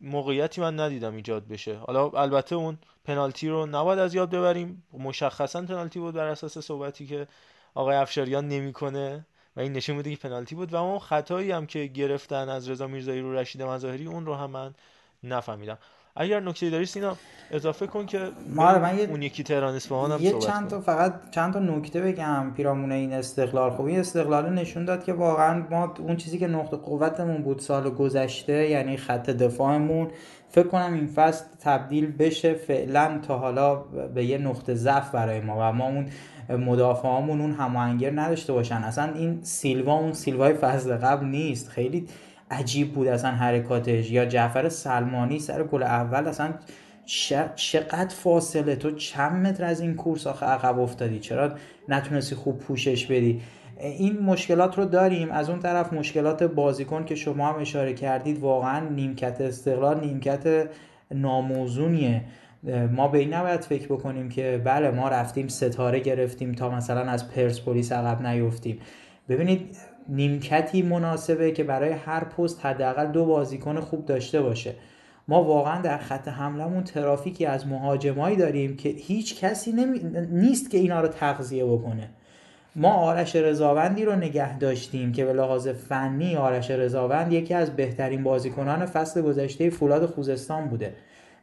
[SPEAKER 3] موقعیتی من ندیدم ایجاد بشه. حالا البته اون پنالتی رو نباید از یاد ببریم. مشخصا پنالتی بود بر اساس صحبتی که آقای افشاریان نمی‌کنه. و این نشون میده که پنالتی بود و اون خطایی هم که گرفتن از رضا میرزایی رو رشید مظاهری اون رو هم من نفهمیدم. اگر نکته داری سینا اضافه کن که
[SPEAKER 5] ما من یه
[SPEAKER 3] اون یکی تهران اصفهان هم
[SPEAKER 5] یه
[SPEAKER 3] صحبت
[SPEAKER 5] چند تا فقط چند تا نکته بگم پیرامون این استقلال. خب این استقلال نشون داد که واقعا ما اون چیزی که نقطه قوتمون بود سال گذشته یعنی خط دفاعمون فکر کنم این فصل تبدیل بشه فعلا تا حالا به یه نقطه ضعف برای ما و ما اون مدافعامون اون هماهنگر نداشته باشن. اصلا این سیلوا اون سیلوای فصل قبل نیست. خیلی عجیب بود اصلا حرکاتش. یا جعفر سلمانی سر گل اول اصلا چقدر فاصله؟ تو چند متر از این کورس آخه عقب افتادی؟ چرا نتونستی خوب پوشش بدی؟ این مشکلات رو داریم. از اون طرف مشکلات بازیکن که شما هم اشاره کردید واقعا نیمکت استقلال نیمکت ناموزونیه. ما به این نباید فکر بکنیم که بله ما رفتیم ستاره گرفتیم تا مثلا از پرسپولیس عقب نیفتیم. ببینید نیمکتی مناسبه که برای هر پست حداقل دو بازیکن خوب داشته باشه. ما واقعا در خط حملمون ترافیکی از مهاجمایی داریم که هیچ کسی نمی... نیست که اینا رو تغذیه بکنه. ما آرش رضاوندی رو نگه داشتیم که به لحاظ فنی آرش رضاوند یکی از بهترین بازیکنان فصل گذشته فولاد خوزستان بوده.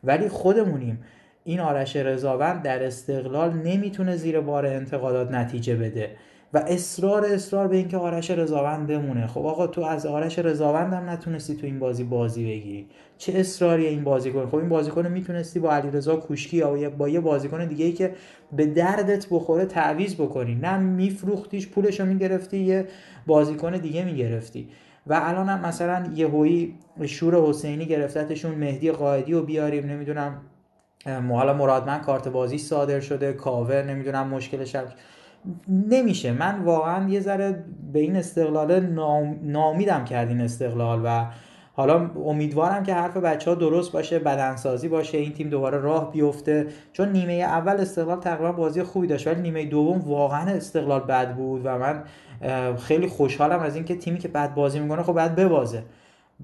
[SPEAKER 5] ولی خودمونیم. این آرش رضاوند در استقلال نمی‌تونه زیر بار انتقادات نتیجه بده. و اصرار اصرار به اینکه آرش رضاوند بمونه. خب آقا تو از آرش رضاوند نتونستی تو این بازی بازی بگیری. چه اصراری این بازیکن؟ خب این بازیکن می‌تونستی با علیرضا کوشکی یا با یه بازیکن دیگه ای که به دردت بخوره تعویض بکنی. نه میفروختیش پولشو می‌گرفتی یه بازیکن دیگه می‌گرفتی. و الان هم مثلا یهویی شور حسینی گرفتتشون مهدی قائدی رو بیاریم. نمی‌دونم حالا مرادمن کارت بازی صادر شده کاور نمی‌دونم مشکلش هم نمیشه. من واقعا یه ذره به این استقلال نام... نامیدم کرد این استقلال و حالا امیدوارم که حرف بچه ها درست باشه بدنسازی باشه این تیم دوباره راه بیفته. چون نیمه اول استقلال تقریبا بازی خوبی داشت ولی نیمه دوم واقعا استقلال بد بود و من خیلی خوشحالم از اینکه تیمی که بد بازی می‌کنه خب بعد ببازه.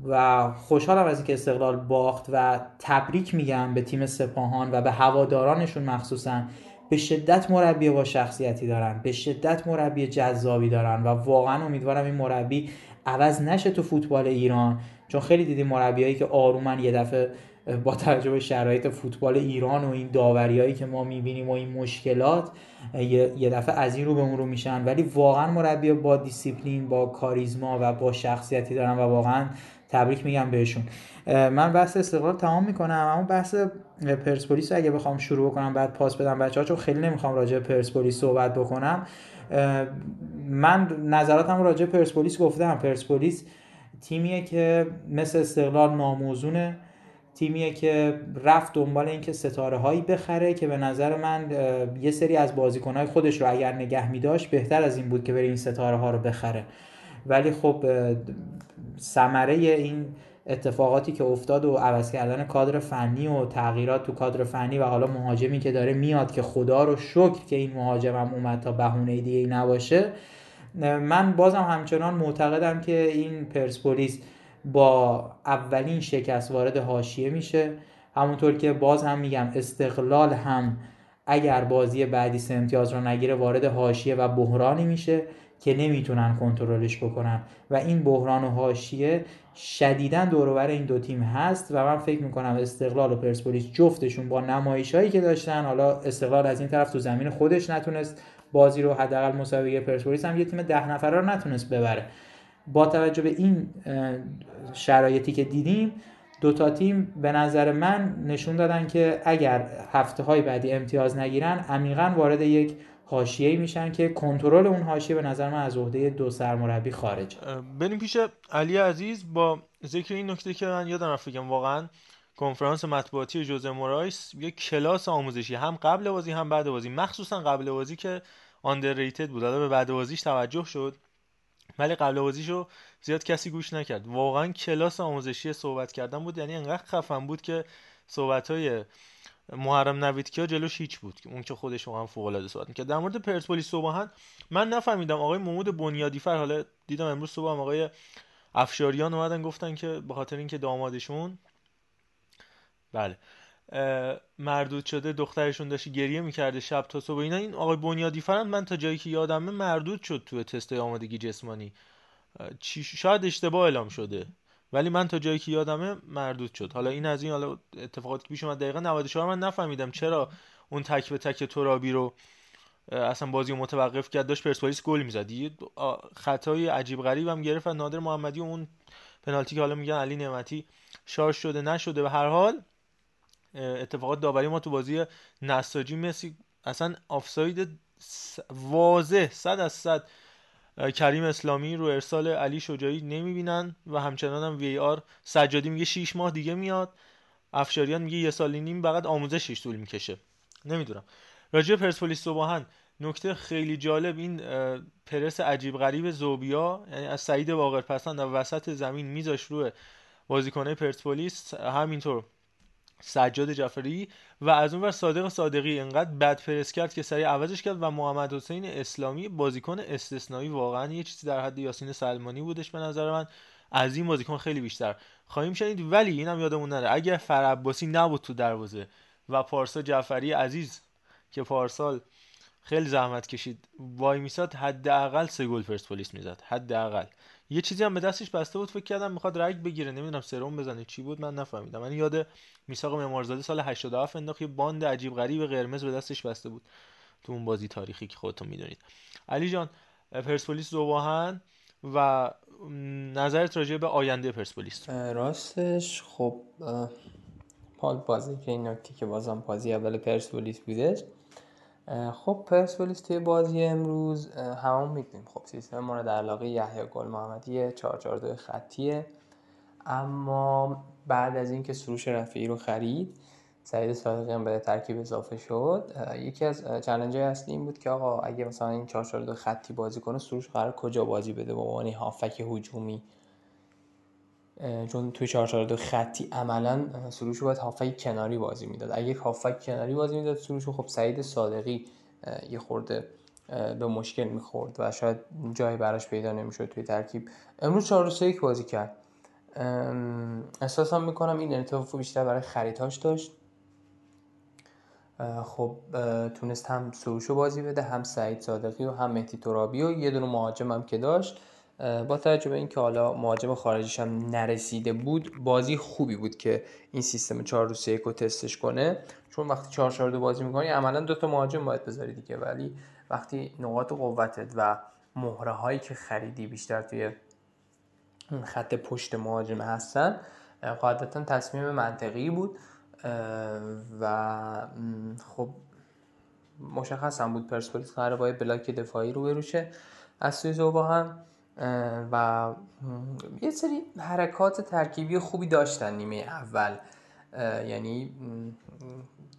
[SPEAKER 5] و خوشحالم از اینکه استقلال باخت و تبریک میگم به تیم سپاهان و به هوادارانشون مخصوصا. به شدت مربی با شخصیتی دارن به شدت مربی جذابی دارن و واقعا امیدوارم این مربی عوض نشه تو فوتبال ایران. چون خیلی دیدیم مربیایی که آرومن یه دفعه با توجه شرایط فوتبال ایران و این داوریایی که ما می‌بینیم و این مشکلات یه دفعه از این رو به اون رو میشن. ولی واقعا مربی با دیسیپلین با کاریزما و با شخصیتی دارن و واقعا تبریک میگم بهشون. من بحث استقلال تمام می‌کنم اما بحث پرسپولیس اگه بخوام شروع بکنم بعد پاس بدم بچه ها چون خیلی نمی‌خوام راجع پرسپولیس صحبت بکنم من نظراتم راجع پرسپولیس گفتم. پرسپولیس تیمیه که مثل استقلال ناموزونه تیمیه که رفت دنبال اینکه ستاره هایی بخره که به نظر من یه سری از بازیکنهای خودش رو اگر نگه می داشت بهتر از این بود که بره این ستاره ها رو بخره. ولی خب ثمره این اتفاقاتی که افتاد و عوض کردن کادر فنی و تغییرات تو کادر فنی و حالا مهاجمی که داره میاد که خدا رو شکر که این مهاجمم اومد تا بهونه دیگه نباشه. من بازم همچنان معتقدم که این پرسپولیس با اولین شکست وارد حاشیه میشه. همونطور که باز هم میگم استقلال هم اگر بازی بعدی سه امتیاز رو نگیره وارد حاشیه و بحرانی میشه. که نمی‌تونن کنترلش بکنن. و این بحران و حاشیه شدیدا دورور این دو تیم هست و من فکر می‌کنم استقلال و پرسپولیس جفتشون با نمایش هایی که داشتن حالا استقلال از این طرف تو زمین خودش نتونست بازی رو حداقل مسابقه پرسپولیس هم یه تیم ده نفره رو نتونست ببره. با توجه به این شرایطی که دیدیم دو تا تیم به نظر من نشون دادن که اگر هفته های بعدی امتیاز نگیرن عمیقا وارد یک حاشیه‌ای میشن که کنترل اون حاشیه به نظر من از عهده دو سرمربی خارج
[SPEAKER 3] بریم پیش علی عزیز با ذکر این نکته که من یادم رفت بگم. واقعا کنفرانس مطبوعاتی جوزه مورایس یک کلاس آموزشی هم قبل بازی هم بعد بازی. مخصوصا قبل بازی که آندرریتد بود. حالا به بعد بازیش توجه شد. ولی قبل بازیشو زیاد کسی گوش نکرد. واقعا کلاس آموزشی صحبت کردن بود. یعنی انقدر خفن بود که صحبت های محرم نویدکیا جلوش هیچ بود. اون که خودش واقعا فوق العاده صحبت می‌کرد. در مورد پرسپولیس صبحان من نفهمیدم. آقای محمود بنیادی فر حالا دیدم امروز صبح آقای افشاریان اومدن گفتن که به خاطر اینکه دامادشون بله. مردود شده دخترشون داشت گریه می‌کرده شب تا صبح. اینا این آقای بنیادی فرند من تا جایی که یادمه مردود شد تو تست آمادگی جسمانی. شاید اشتباه اعلام شده. ولی من تا جایی که یادمه مردود شد. حالا این از این حالا اتفاقاتی که پیش اومد دقیقا 94 من نفهمیدم. چرا اون تک به تک ترابی رو اصلا بازی متوقف کرد داشت پرسپولیس گل می‌زد. یه خطای عجیب غریب هم گرفت نادر محمدی اون پنالتی که حالا میگن علی نعمتی شارژ شده نشده. به هر حال اتفاقات داوری ما تو بازی نساجی مسی اصلا آفساید واضح صد از صد کریم اسلامی رو ارسال علی شجاعی نمی‌بینن و همچنان هم وی آر سجادی میگه 6 ماه دیگه میاد. افشاریان میگه یه سال نیم فقط آموزشش طول می‌کشه. نمی‌دونم. راجع پرسپولیس صبحان نکته خیلی جالب این پرس عجیب غریب زوبیا یعنی از سعید واقر پسند و وسط زمین میذاش روی بازیکنه پرسپولیس. همینطور. سجاد جعفری و از اون ور صادق صادقی انقدر بد پرس کرد که سریع عوضش کرد و محمد حسین اسلامی بازیکن استثنایی واقعا یه چیزی در حد یاسین سلمانی بودش به نظر من. از این بازیکن خیلی بیشتر. خواهیم شنید ولی اینم یادمون نره اگر فرعباسی نبود تو دروازه و پارسا جعفری عزیز که پارسال خیلی زحمت کشید وای میساد حداقل سه گل پرسپولیس می‌زد. حداقل. یه چیزی هم به دستش بسته بود فکر کردم می‌خواد رگ بگیره. نمی‌دونم سرم بزنه چی بود من نفهمیدم. من یاد میثاق معمارزاده سال 87 انداخت یه باند عجیب غریب قرمز به دستش بسته بود. تو اون بازی تاریخی که خودتون می‌دونید. علی جان پرسپولیس زواهن و نظرت راجع به آینده پرسپولیس.
[SPEAKER 4] راستش خب حال بازی که این نکته که بازم بازی اول پرسپولیس بودش خب پرسپولیس توی بازی امروز همون می‌دونیم خب سیستم مورد علاقه یحیی گل محمدی 442 خطیه. اما بعد از اینکه سروش رفیعی رو خرید سعید صادقی هم به ترکیب اضافه شد یکی از چالش اصلی این بود که آقا اگه مثلا این 4 خطی بازی کنه سروش قرار کجا بازی بده؟ به عنوان هافک هجومی. چون توی 4 خطی عملا سروش رو باید هافک کناری بازی می‌داد. اگه هافک کناری بازی می‌داد سروش خب سعید صادقی یه خورده به مشکل می‌خورد و شاید جایی براش پیدا نمی‌شد توی ترکیب. امروز 4 3 بازی کرد. احساسم می‌کنم این اتفاق بیشتر برای خریدهاش داشت. خب تونست هم سروشو بازی بده هم سعید صادقی و هم مهدی ترابی و یه دونه مهاجم هم که داشت. با توجه به اینکه حالا مهاجم خارجیش هم نرسیده بود بازی خوبی بود که این سیستم 4 2 3 رو تستش کنه. چون وقتی 4 4 2 بازی می‌کنی عملا دو تا مهاجم باید بذاری دیگه. ولی وقتی نقاط قوتت و مهره هایی که خریدی بیشتر توی خط پشت مهاجم هستن قاعدتا تصمیم منطقی بود. و خب مشخص هم بود پرسپولیس قرار با بلاک دفاعی رو بروشه از سوی زوباهن و یه سری حرکات ترکیبی خوبی داشتن نیمه اول. یعنی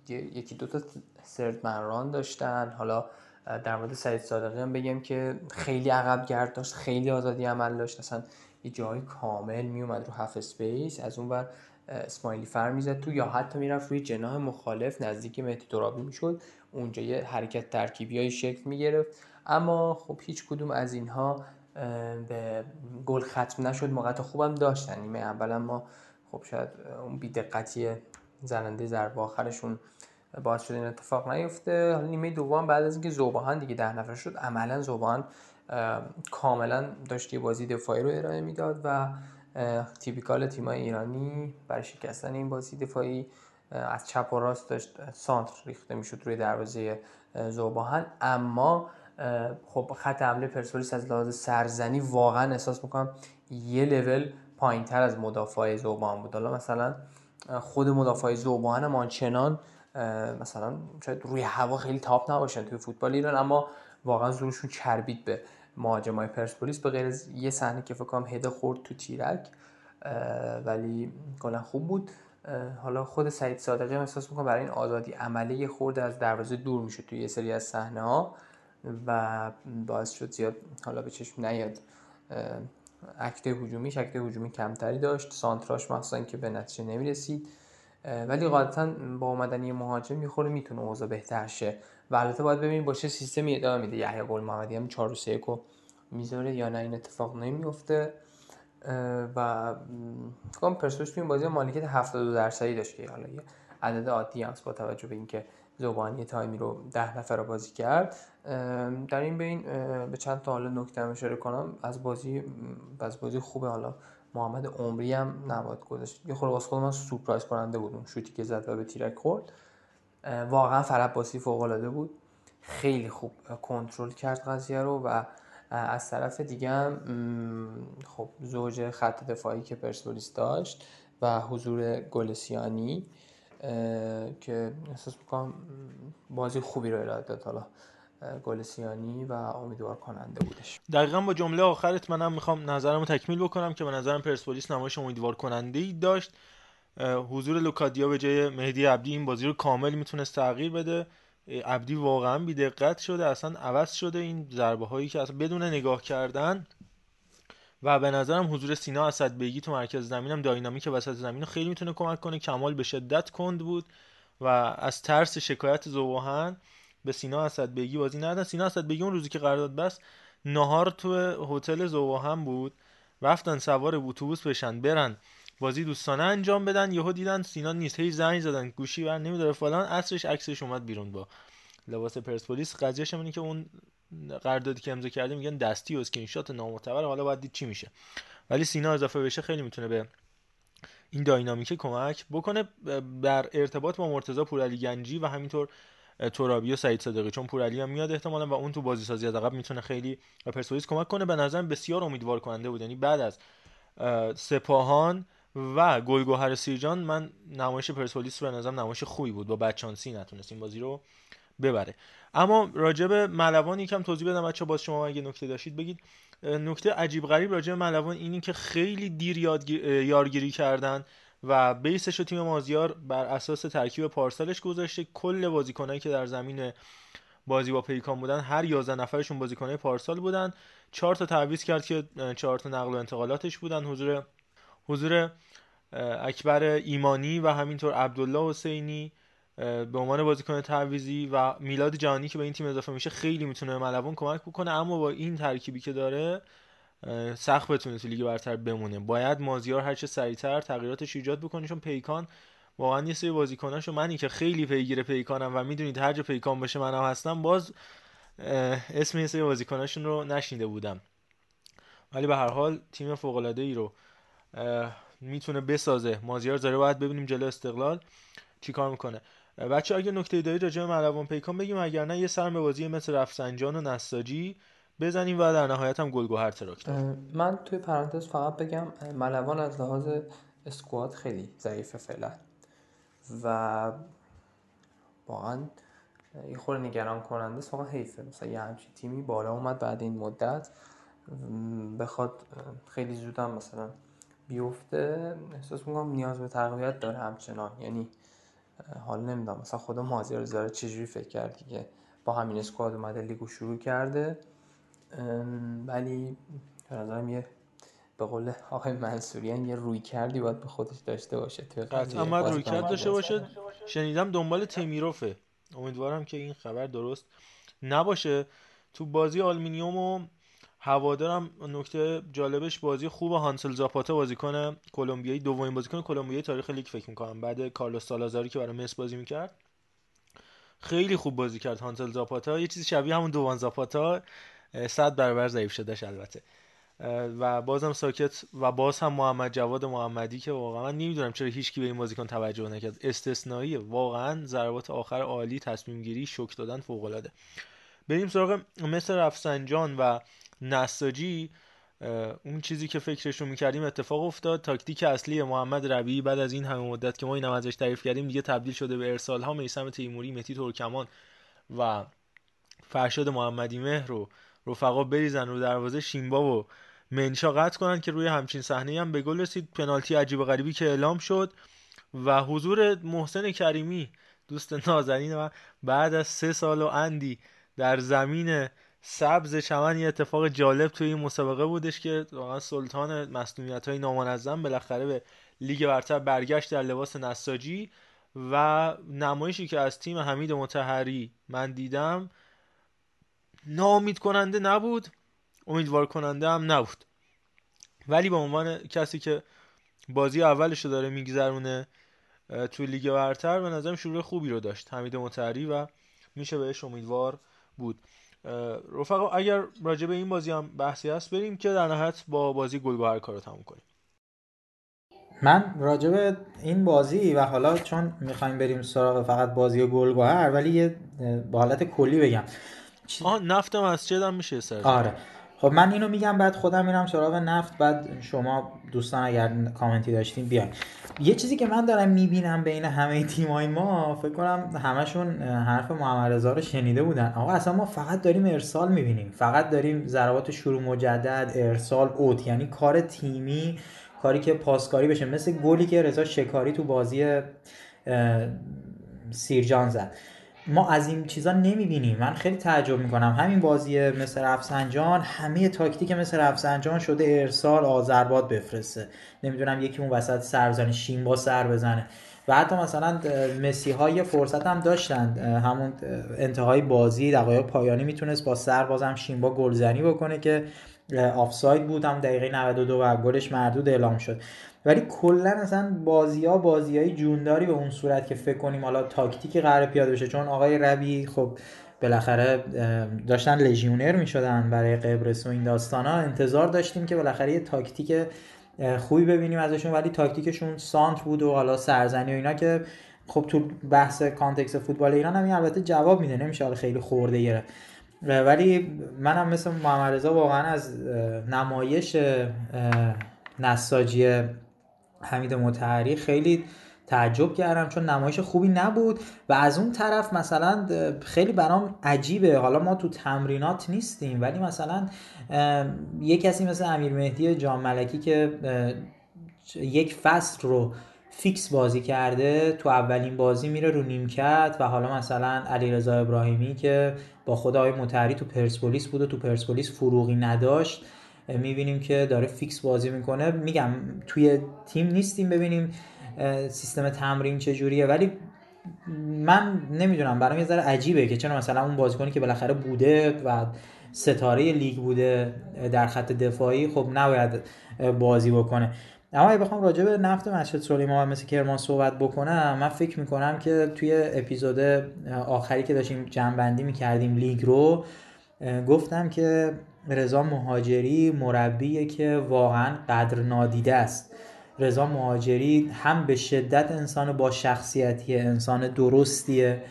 [SPEAKER 4] یکی دوتا سرد منران داشتن. حالا در مورد سعید صادقی هم بگم که خیلی عقب گرد داشت خیلی آزادی عمل داشت. اصلا یه جای کامل میومد رو هف اسپیس از اون بر اسمایلی فر می‌زد تو یا حتی می‌رفت روی جناح مخالف نزدیک مهدی ترابی می‌شد. اونجا یه حرکت ترکیبی های شکل می‌گرفت. اما خب هیچ کدوم از اینها به گل ختم نشد موقعیت خوبم داشتن نیمه اول ما خب شاید اون بیدقتی زننده ضربه آخرشون باعث شد این اتفاق نیفته. حالا نیمه دوم بعد از اینکه زوباهن دیگه ده نفر شد عملا زوباهن کاملا داشت یه بازی دفاعی رو ارائه می‌داد و تیپیکال تیمای ایرانی برای شکستن این بازی دفاعی از چپ و راست داشت سانتر ریخته می‌شد روی دروازه زوباهن. اما خب خط حمله پرسپولیس از لحاظ سرزنی واقعا احساس می‌کنم یه لول پایین تر از مدافع زوبان بود. حالا مثلا خود مدافع زوبان هم آنچنان مثلا شاید روی هوا خیلی تاپ نباشن توی فوتبال ایران اما واقعا زورشون چربید به مهاجمای پرسپولیس. به غیر از یه صحنه که فکر کنم خورد تو تیرک ولی کلا خوب بود. حالا خود سعید صادقی هم احساس می‌کنم برای این آزادی عملی یه خورده از دروازه دور میشه توی یه سری از صحنه ها و باعث شد زیاد حالا به چشم نیاد اکت هجومی اکت هجومی کمتری داشت. سانتراش مثلا که به نتیجه نمی‌رسید. ولی غالبا با اومدن یه مهاجم یه خورده می‌تونه اوضاع بهتر شه. و البته باید ببینیم با چه سیستمی ادامه میده. یحیی گل محمدی هم 4 3 رو می‌ذاره یا نه این اتفاق نمیفته و کام پرسپولیس تو این بازی مالکیت 72 درصدی داشت که حالا یه عدد عادی هم با توجه به اینکه زبانی تایمی رو ده نفر رو بازی کرد. در این بین به چند تا حالا نکته اشاره کنم. از بازی از بازی خوبه. حالا محمد عمری هم نباید گذاشت. یه خورده واسه خود من سورپرایز کننده بود اون شوتی که زد و به تیرک خورد. واقعا فرق باسی فوق العاده بود. خیلی خوب کنترل کرد قضیه رو و از طرف دیگه هم خب زوج خط دفاعی که پرسپولیس داشت و حضور گلسیانی که احساس می‌کنم بازی خوبی رو ارائه داد. حالا گلسیانی و امیدوار کننده بودش.
[SPEAKER 3] دقیقا با جمله آخرت منم می‌خوام نظرم رو تکمیل بکنم که به نظرم پرسپولیس نمایش امیدوار کننده ای داشت حضور لوکادیا به جای مهدی عبدی این بازی رو کامل می‌تونست تغییر بده. عبدی واقعا بیدقت شده اصلا عوض شده این ضربه هایی که اصلا بدون نگاه کردن. و به نظرم حضور سینا اسدبگی تو مرکز زمینم داینامیک وسط زمین خیلی می‌تونه کمک کنه. کمال به شدت کند بود و از ترس شکایت زوباهن به سینا اسدبگی بازی ندادن سینا اسدبگی اون روزی که قرارداد بس نهار تو هتل زوباهن بود. رفتن سوار اتوبوس بشن برن بازی دوستانه انجام بدن. یهو دیدن سینا نیست هی زنگ زدن گوشی بر نمیداره فلان اصرش عکسش اومد بیرون با لباس پرسپولیس. قضیهش اینه که اون قراردادی که امضا کرده میگن دستی و اسکرین شات نامعتبر. حالا باید چی میشه. ولی سینا اضافه بشه خیلی می‌تونه به این dynamic کمک بکنه. در ارتباط با مرتضی پورعلی گنجی و همینطور ترابی و سعید صادقی. چون پورعلی هم میاد احتمالا و اون تو بازی سازی از عقب می‌تونه خیلی به پرسپولیس کمک کنه. به نظرم بسیار امیدوار کننده بود. یعنی بعد از سپاهان و گلگوهر سیرجان من نمایش پرسپولیس به نظرم نمایش خوبی بود. با بدشانسی نتونست این بازی رو ببره. اما راجب ملوان یکم توضیح بدم بچه باز شما اگه نکته داشتید بگید. نکته عجیب غریب راجب ملوان اینی که خیلی دیر. یارگیری کردن و بیسش رو تیم مازیار بر اساس ترکیب پارسالش گذاشته. کل بازیکنایی که در زمین بازی با پیکان بودن هر 11 نفرشون بازیکنای پارسال بودن. چهار تا تعویض کرد که چهار تا نقل و انتقالاتش بودن. حضور حضور اکبر ایمانی و همینطور عبدالله حسینی به عنوان بازیکن تعویزی و میلاد جهانی که به این تیم اضافه میشه خیلی می‌تونه ملوان کمک بکنه اما با این ترکیبی که داره سخت بتونه تو لیگ برتر بمونه. باید مازیار هرچه سریعتر تغییراتش ایجاد بکنه چون پیکان واقعا یه سری بازیکناشو منی که خیلی پیگیر پیکانم و می‌دونید هر جا پیکان باشه منم هستم باز اسم یه سری بازیکناشون رو نشنیده بودم. ولی به هر حال تیم فوق العاده ای رو می‌تونه بسازه. مازیار داره باید ببینیم جلو استقلال چیکار می‌کنه. بچه اگه نکته داری راجع به ملوان پیکان بگیم اگر نه یه سرم بازی مثل رفسنجان و نساجی بزنیم و در نهایت هم گلگوهر تراکتور.
[SPEAKER 4] من توی پرانتز فقط بگم ملوان از لحاظ اسکواد خیلی ضعیفه فعلا. و واقعا یه خورده نگران کننده است واقعا حیفه. مثلا یه همچین تیمی بالا اومد بعد این مدت. بخواد خیلی زود هم مثلا بیفته احساس می‌کنم نیاز به تقویت داره همچنان. یعنی حالا نمی‌دونم مثلا خدا مازیار زاره چجوری فکر کردی که با همین اسکواد اومده لیگو شروع کرده. ولی به نظرم یه به قول آقای منصوریان یه روی کردی باید به خودش داشته باشه توی
[SPEAKER 3] قطعا. باید روی کرد داشته باشه. شنیدم دنبال تمیروفه امیدوارم که این خبر درست نباشه. تو بازی آلومینیوم و هوادارم نکته جالبش بازی خوب هانسل زاپاتا بازیکن کلمبیایی دومین بازیکن کلمبیایی تاریخ لیگ فکر می‌کنم. بعد کارلوس سالازاری که برای مس بازی می‌کرد. خیلی خوب بازی کرد هانسل زاپاتا. یه چیزی شبیه همون دوان زاپاتا. صد برابر ضعیف شدهش البته. و بازم ساکت و باز هم محمد جواد محمدی که واقعا من نمی‌دونم چرا هیچکی به این بازیکن توجه نکرد. استثنایی واقعا ضربات آخر عالی تصمیم گیری شوت دادن فوق العاده بریم سراغ مثل رفسنجان و نساجی اون چیزی که فکرش رو می‌کردیم اتفاق افتاد. تاکتیک اصلی محمد ربیعی بعد از این همه مدت که ما این ازش تعریف کردیم دیگه تبدیل شده به ارسال ها میسم تیموری متی ترکمان و فرشاد محمدی مهر رو رفقا بریزن رو دروازه شیمبا و منشا قطع کنن که روی همچین صحنه هم به گل رسید. پنالتی عجیب و غریبی که اعلام شد و حضور محسن کریمی دوست نازنین و بعد از سه سال و اندی در زمین سبز چمن یه اتفاق جالب توی این مسابقه بودش که واقعا سلطان مسئولیت های نامنظم بالاخره به لیگ برتر برگشت در لباس نساجی و نمایشی که از تیم حمید متحری من دیدم ناامید کننده نبود امیدوار کننده هم نبود. ولی به عنوان کسی که بازی اولش رو داره میگذرونه توی لیگ برتر به نظرم شروع خوبی رو داشت حمید متحری و میشه بهش امیدوار بود. رفقا اگر راجع به این بازی هم بحثی هست بریم که در نهایت با بازی گلگهر کار رو تموم کنیم.
[SPEAKER 5] من راجع به این بازی و حالا چون می‌خوایم بریم سراغ فقط بازی گلگهر ولی یه به حالت کلی بگم.
[SPEAKER 3] آه نفت مسجد هم میشه سر
[SPEAKER 5] آره. خب من اینو میگم بعد خودم میرم سراغ نفت بعد شما دوستان اگر کامنتی داشتین بیاین. یه چیزی که من دارم می‌بینم بین همه تیمای ما فکر کنم همشون حرف محمد رضا رو شنیده بودن. آقا اصلا ما فقط داریم ارسال می‌بینیم. فقط داریم ضربات شروع مجدد ارسال اوت. یعنی کار تیمی کاری که پاسکاری بشه. مثل گلی که رضا شکاری تو بازی سیرجان زد. ما از این چیزا نمی‌بینیم. من خیلی تعجب می‌کنم. همین بازی مثل رفسنجان همه تاکتیک مثل رفسنجان شده ارسال آذرباد بفرسته. نمی‌دونم یکی اون وسط سرزنی شین با سر بزنه. و حتی مثلا مسی های فرصت هم داشتن. همون انتهای بازی دقایق پایانی می‌تونست با سر بازم شینبا گلزنی بکنه که آفساید بود. هم دقیقه 92 و گلش مردود اعلام شد. ولی کلا اصلا بازی ها بازی های جونداری به اون صورت که فکر کنیم حالا تاکتیکی قرار پیاده بشه. چون آقای ربی خب بالاخره داشتن لژیونر می‌شدن برای قبرس و این داستان ها انتظار داشتیم که بالاخره یه تاکتیک خوبی ببینیم ازشون. ولی تاکتیکشون سانتر بود و حالا سرزنی و اینا که خب تو بحث context فوتبال ایران هم البته جواب میده. نمیشه خیلی خرده گرفت. ولی منم مثل محمد رضا واقعا از نمایش نساجی حمید مطهری خیلی تعجب کردم چون نمایش خوبی نبود و از اون طرف مثلا خیلی برام عجیبه. حالا ما تو تمرینات نیستیم ولی مثلا یه کسی مثل امیر مهدی جان ملکی که یک فصل رو فیکس بازی کرده تو اولین بازی میره رو نیمکت و حالا مثلا علیرضا ابراهیمی که با خود آقای مطهری تو پرسپولیس بود و تو پرسپولیس فروغی نداشت. می‌بینیم که داره فیکس بازی می‌کنه. میگم توی تیم نیستیم ببینیم سیستم تمرین چجوریه ولی من نمی‌دونم برام یه ذره عجیبه که چرا مثلا اون بازیکنی که بالاخره بوده و ستاره لیگ بوده در خط دفاعی خب نباید بازی بکنه. اما اگه بخوام راجع به نفت مسجد سلیمان مثل کرمان صحبت بکنم من فکر می‌کنم که توی اپیزود آخری که داشتیم جنبندی می‌کردیم لیگ رو گفتم که رضا مهاجری مربیه که واقعا قدر نادیده است. رضا مهاجری هم به شدت انسان با شخصیتی انسان درستیه.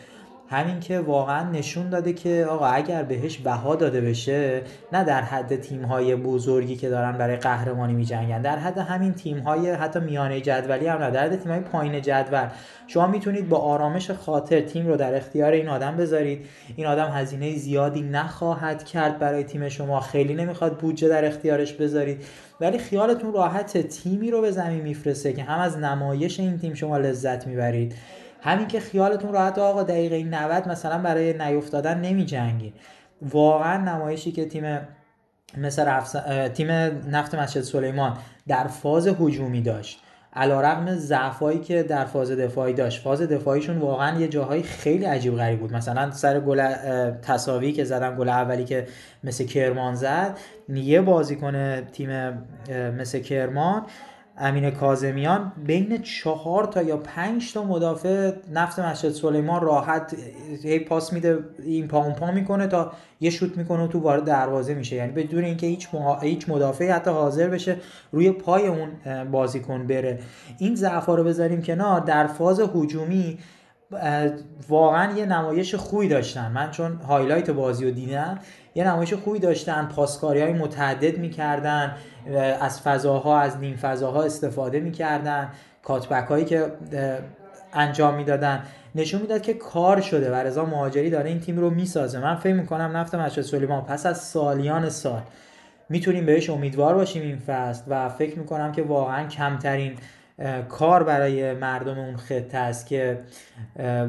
[SPEAKER 5] همین که واقعا نشون داده که آقا اگر بهش بها داده بشه نه در حد تیم‌های بزرگی که دارن برای قهرمانی می‌جنگن در حد همین تیم‌های حتی میانه جدولی هم نه در حد تیم‌های پایین جدول. شما می‌تونید با آرامش خاطر تیم رو در اختیار این آدم بذارید. این آدم هزینه زیادی نخواهد کرد برای تیم شما. خیلی نمی‌خواد بودجه در اختیارش بذارید. ولی خیالتون راحت تیمی رو به زمین میفرسته که هم از نمایش این تیم شما لذت می‌برید. همین که خیالتون راحت آقا دقیقه 90 مثلا برای نیفتادن نمی جنگی واقعا نمایشی که تیم مثل رفس... تیم نفت مسجد سلیمان در فاز هجومی داشت علا رقم ضعفایی که در فاز دفاعی داشت فاز دفاعیشون واقعا یه جاهای خیلی عجیب غریب بود. مثلا سر گل تساوی که زدن گل اولی که مثل کرمان زد یه بازیکن تیم مثل کرمان امین کازمیان بین چهار تا یا پنج تا مدافع نفت مسجد سلیمان راحت هی پاس میده این پا اون پا می‌کنه تا یه شوت می‌کنه و تو وارد دروازه میشه. یعنی بدون اینکه هیچ هیچ مدافعی حتی حاضر بشه روی پای اون بازیکن بره. این ضعفا رو بذاریم کنار. در فاز هجومی واقعا یه نمایش خوبی داشتن. من چون هایلایت بازی رو دیدم. یه نمایش خوبی داشتن پاسکاری های متعدد می‌کردن از فضاها از نیم فضاها استفاده می‌کردن کاتبک هایی که انجام می‌دادن. نشون می‌داد که کار شده و رضا مهاجری داره این تیم رو می‌سازه. من فکر می‌کنم نفت مسجد سلیمان پس از سالیان سال می‌تونیم بهش امیدوار باشیم این فصل و فکر می‌کنم که واقعا کمترین کار برای مردم اون خطه است که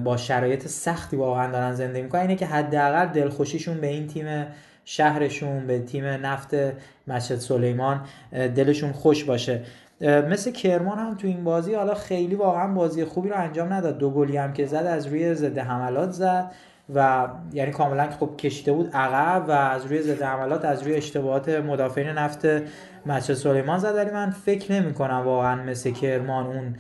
[SPEAKER 5] با شرایط سختی واقعا دارن زندگی می‌کنن. اینه که حداقل دلخوشیشون به این تیم شهرشون به تیم نفت مسجد سلیمان دلشون خوش باشه. مثل کرمان هم تو این بازی حالا خیلی واقعا بازی خوبی رو انجام نداد. دو گلی هم که زد از روی ضد حملات زد. و یعنی کاملا خب کشیده بود عقب و از روی ضد حملات از روی اشتباهات مدافعین نفت مسجد سلیمان زد. ولی من فکر نمی کنم واقعا مثل کرمان اون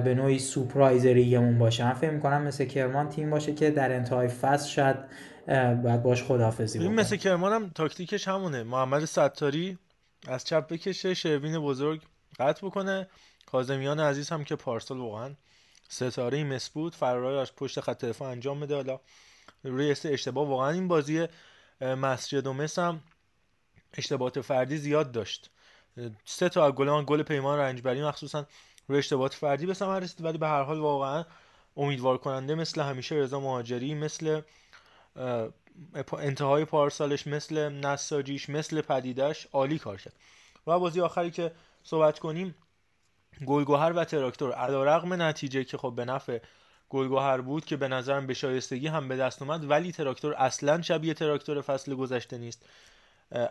[SPEAKER 5] به نوعی سورپرایز ریگمون باشه. من فکر می‌کنم مثل کرمان تیم باشه که در انتهای فصل شاید باید باش خداحافظی
[SPEAKER 3] این
[SPEAKER 5] بکنه.
[SPEAKER 3] مثل کرمان هم تاکتیکش همونه. محمد ستاری از چپ بکشه شروین بزرگ قطع بکنه. کازمیان عزیز هم که پارسال واقعا ستاره مس بود. فرارای از پشت خط دفاع انجام بده حالا روی است اشتباه. واقعا این بازی مسجد و مس هم اشتباهات فردی زیاد داشت. سه تا گل گل پیمان رنجبری مخصوصا روی اشتباهات فردی به ثمر رسید. ولی به هر حال واقعا امیدوار کننده مثل همیشه رضا مهاجری مثل انتهای پارسالش مثل نساجیش مثل پدیدش عالی کار کرد. و بازی آخری که صحبت کنیم گلگوهر و تراکتور. علیرغم نتیجه که خب به نفع گلگوهر بود که به نظرم به شایستگی هم به دست اومد ولی تراکتور اصلا شبیه تراکتور فصل گذشته نیست.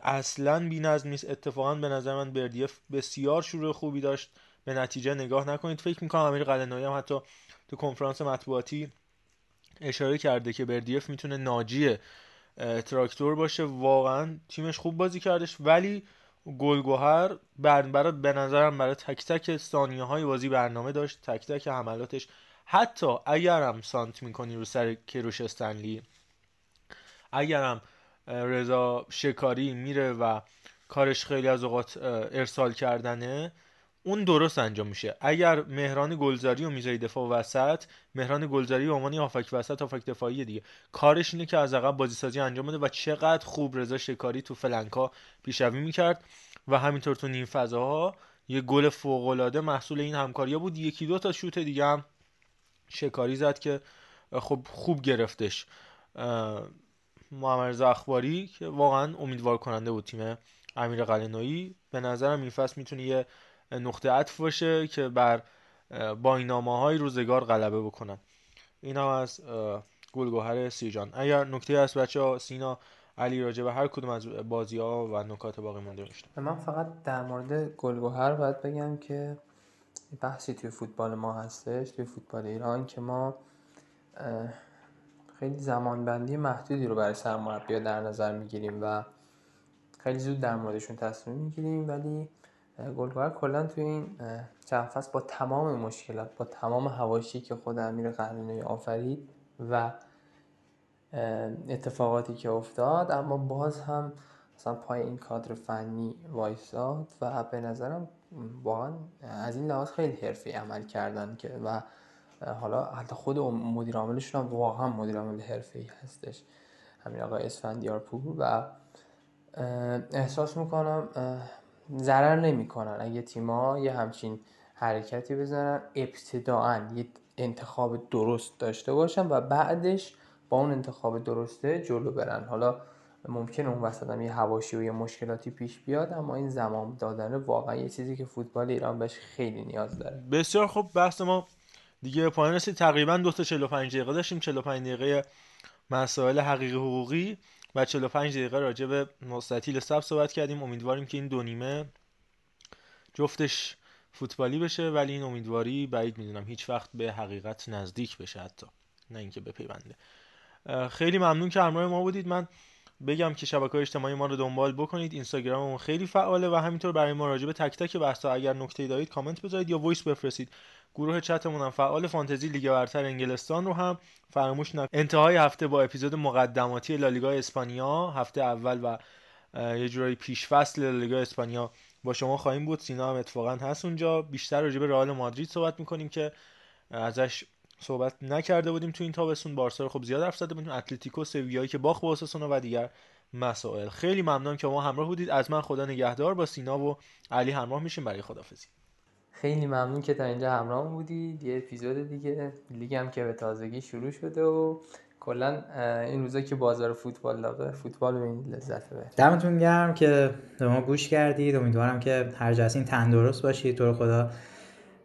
[SPEAKER 3] اصلا بی نظم نیست. اتفاقا به نظر من بردیف بسیار شروع خوبی داشت. به نتیجه نگاه نکنید. فکر می‌کنم امیر قلعه‌نویی هم حتی تو کنفرانس مطبوعاتی اشاره کرده که بردیف می‌تونه ناجی تراکتور باشه. واقعا تیمش خوب بازی کردش. ولی گلگوهر برای به نظرم برای تک تک ثانیه های بازی برنامه داشت. تک تک حملاتش حتی اگرم سانت می‌کنی رو سر کروش استنلی اگرم رضا شکاری میره و کارش خیلی از اوقات ارسال کردنه اون درست انجام میشه. اگر مهران گلزاری رو می‌ذاری دفاع وسط مهران گلزاری به عنوان هافک وسط هافک دفاعی دیگه. کارش اینه که از عقب بازی سازی انجام بده و چقدر خوب رضا شکاری تو فلنکا پیشروی می‌کرد و همینطور تو نیم فضاها یه گل فوق العاده محصول این همکاری بود. یکی دو تا شوت دیگه هم شکاری زد که خب خوب گرفتش. محمد اخباری که واقعا امیدوار کننده بود تیم امیر قلنویی به نظرم این فصل می‌تونه یه نقطه عطف باشه که بر با این نامه های روزگار غلبه بکنن این هم از گلگوهر سیجان. اگر نکته هست بچه ها سینا علی راجع به هر کدوم از بازی ها و نکات باقی مونده میشتم
[SPEAKER 4] من فقط در مورد گلگوهر باید بگم که بحثی توی فوتبال ما هستش توی فوتبال ایران که ما خیلی زمانبندی محدودی رو برای سرمربی در نظر می‌گیریم و خیلی زود در موردشون تصمیم می‌گیریم. ولی گلگوهر کلا توی این چند فصل با تمام مشکلات با تمام هواشی که خود امیر قهرمانی آفرید و اتفاقاتی که افتاد اما باز هم مثلا پای این کادر فنی وایساد و به نظرم واقعا از این لحاظ خیلی حرفی عمل کردن که و حالا حتی خود مدیر عاملشون هم واقعا مدیر عامل حرفه‌ای هستش. همین آقای اسفندیار پور و احساس می‌کنم ضرر نمی‌کنن. اگه تیما یه همچین حرکتی بزنن ابتداعا یه انتخاب درست داشته باشن و بعدش با اون انتخاب درسته جلو برن. حالا ممکنه اون وسط هم یه هواشی و یه مشکلاتی پیش بیاد اما این زمان دادن واقعا یه چیزی که فوتبال ایران بهش خیلی نیاز داره.
[SPEAKER 3] بسیار خوب بحث ما دیگه پایان رسید. تقریبا دو تا 45 دقیقه داشتیم. 45 دقیقه مسائل حقیقی حقوقی و 45 دقیقه راجع به مستطیل سب صحبت کردیم. امیدواریم که این دو نیمه جفتش فوتبالی بشه ولی این امیدواری بعید می‌دونم هیچ وقت به حقیقت نزدیک بشه حتی نه اینکه بپیونده. خیلی ممنون که همراه ما بودید. من بگم که شبکه های اجتماعی ما رو دنبال بکنید. اینستاگراممون خیلی فعاله و همینطور برای ما راجع به تک تک بحثا اگر نکته دارید کامنت بذارید یا voice بفرستید. گروه چتمون هم فعال فانتزی لیگ برتر انگلستان رو هم فراموش نکنید. انتهای هفته با اپیزود مقدماتی لالیگا اسپانیا. هفته اول و یه جورایی پیش فصل لالیگا اسپانیا با شما خواهیم بود. سینا هم اتفاقا هست اونجا. بیشتر راجع به رئال مادرید صحبت می‌کنیم که ازش صحبت نکرده بودیم تو این تابستون. بارسا رو خب زیاد حرف زده بودیم. اتلتیکو سویایی که باخت با و دیگر مسائل. خیلی ممنون که ما همراه بودید. از من خدا نگهدار. با سینا و علی همراه میشیم برای خدافزی
[SPEAKER 4] خیلی ممنون که تا اینجا همراه بودید. یه اپیزود دیگه. لیگ هم که به تازگی شروع شده و کلا این روزا که بازار فوتبال لاغه فوتبال ببینید لذت ببرید.
[SPEAKER 5] دمتون گرم که به ما گوش کردید. امیدوارم که هر جاسین تندرست باشید. تو خدا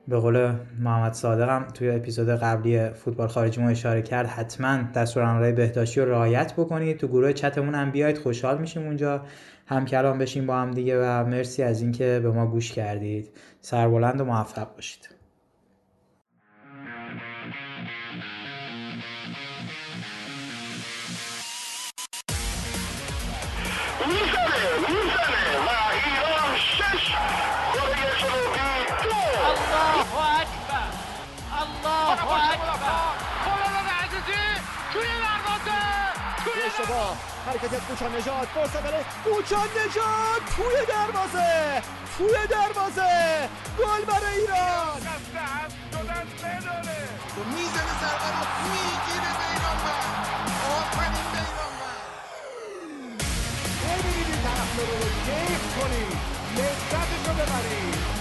[SPEAKER 5] به قول محمد صادق هم توی اپیزود قبلی فوتبال خارجی ما اشاره کرد حتما دستورالعملهای بهداشتی رو رعایت بکنید. تو گروه چتمون هم بیاید خوشحال میشیم اونجا هم کلام بشیم با هم دیگه و مرسی از اینکه به ما گوش کردید. سربلند و موفق باشید.
[SPEAKER 1] اشتباه حرکت کوچان نجات. فرصت برای کوچان نجات. توی دروازه. توی دروازه. گل برای ایران.
[SPEAKER 2] می‌زنه ضربه رو می‌گیره بیرانوند آفرین بیرانوند
[SPEAKER 1] ببینید این طرفدارا رو کیف کنید لذتش رو ببرید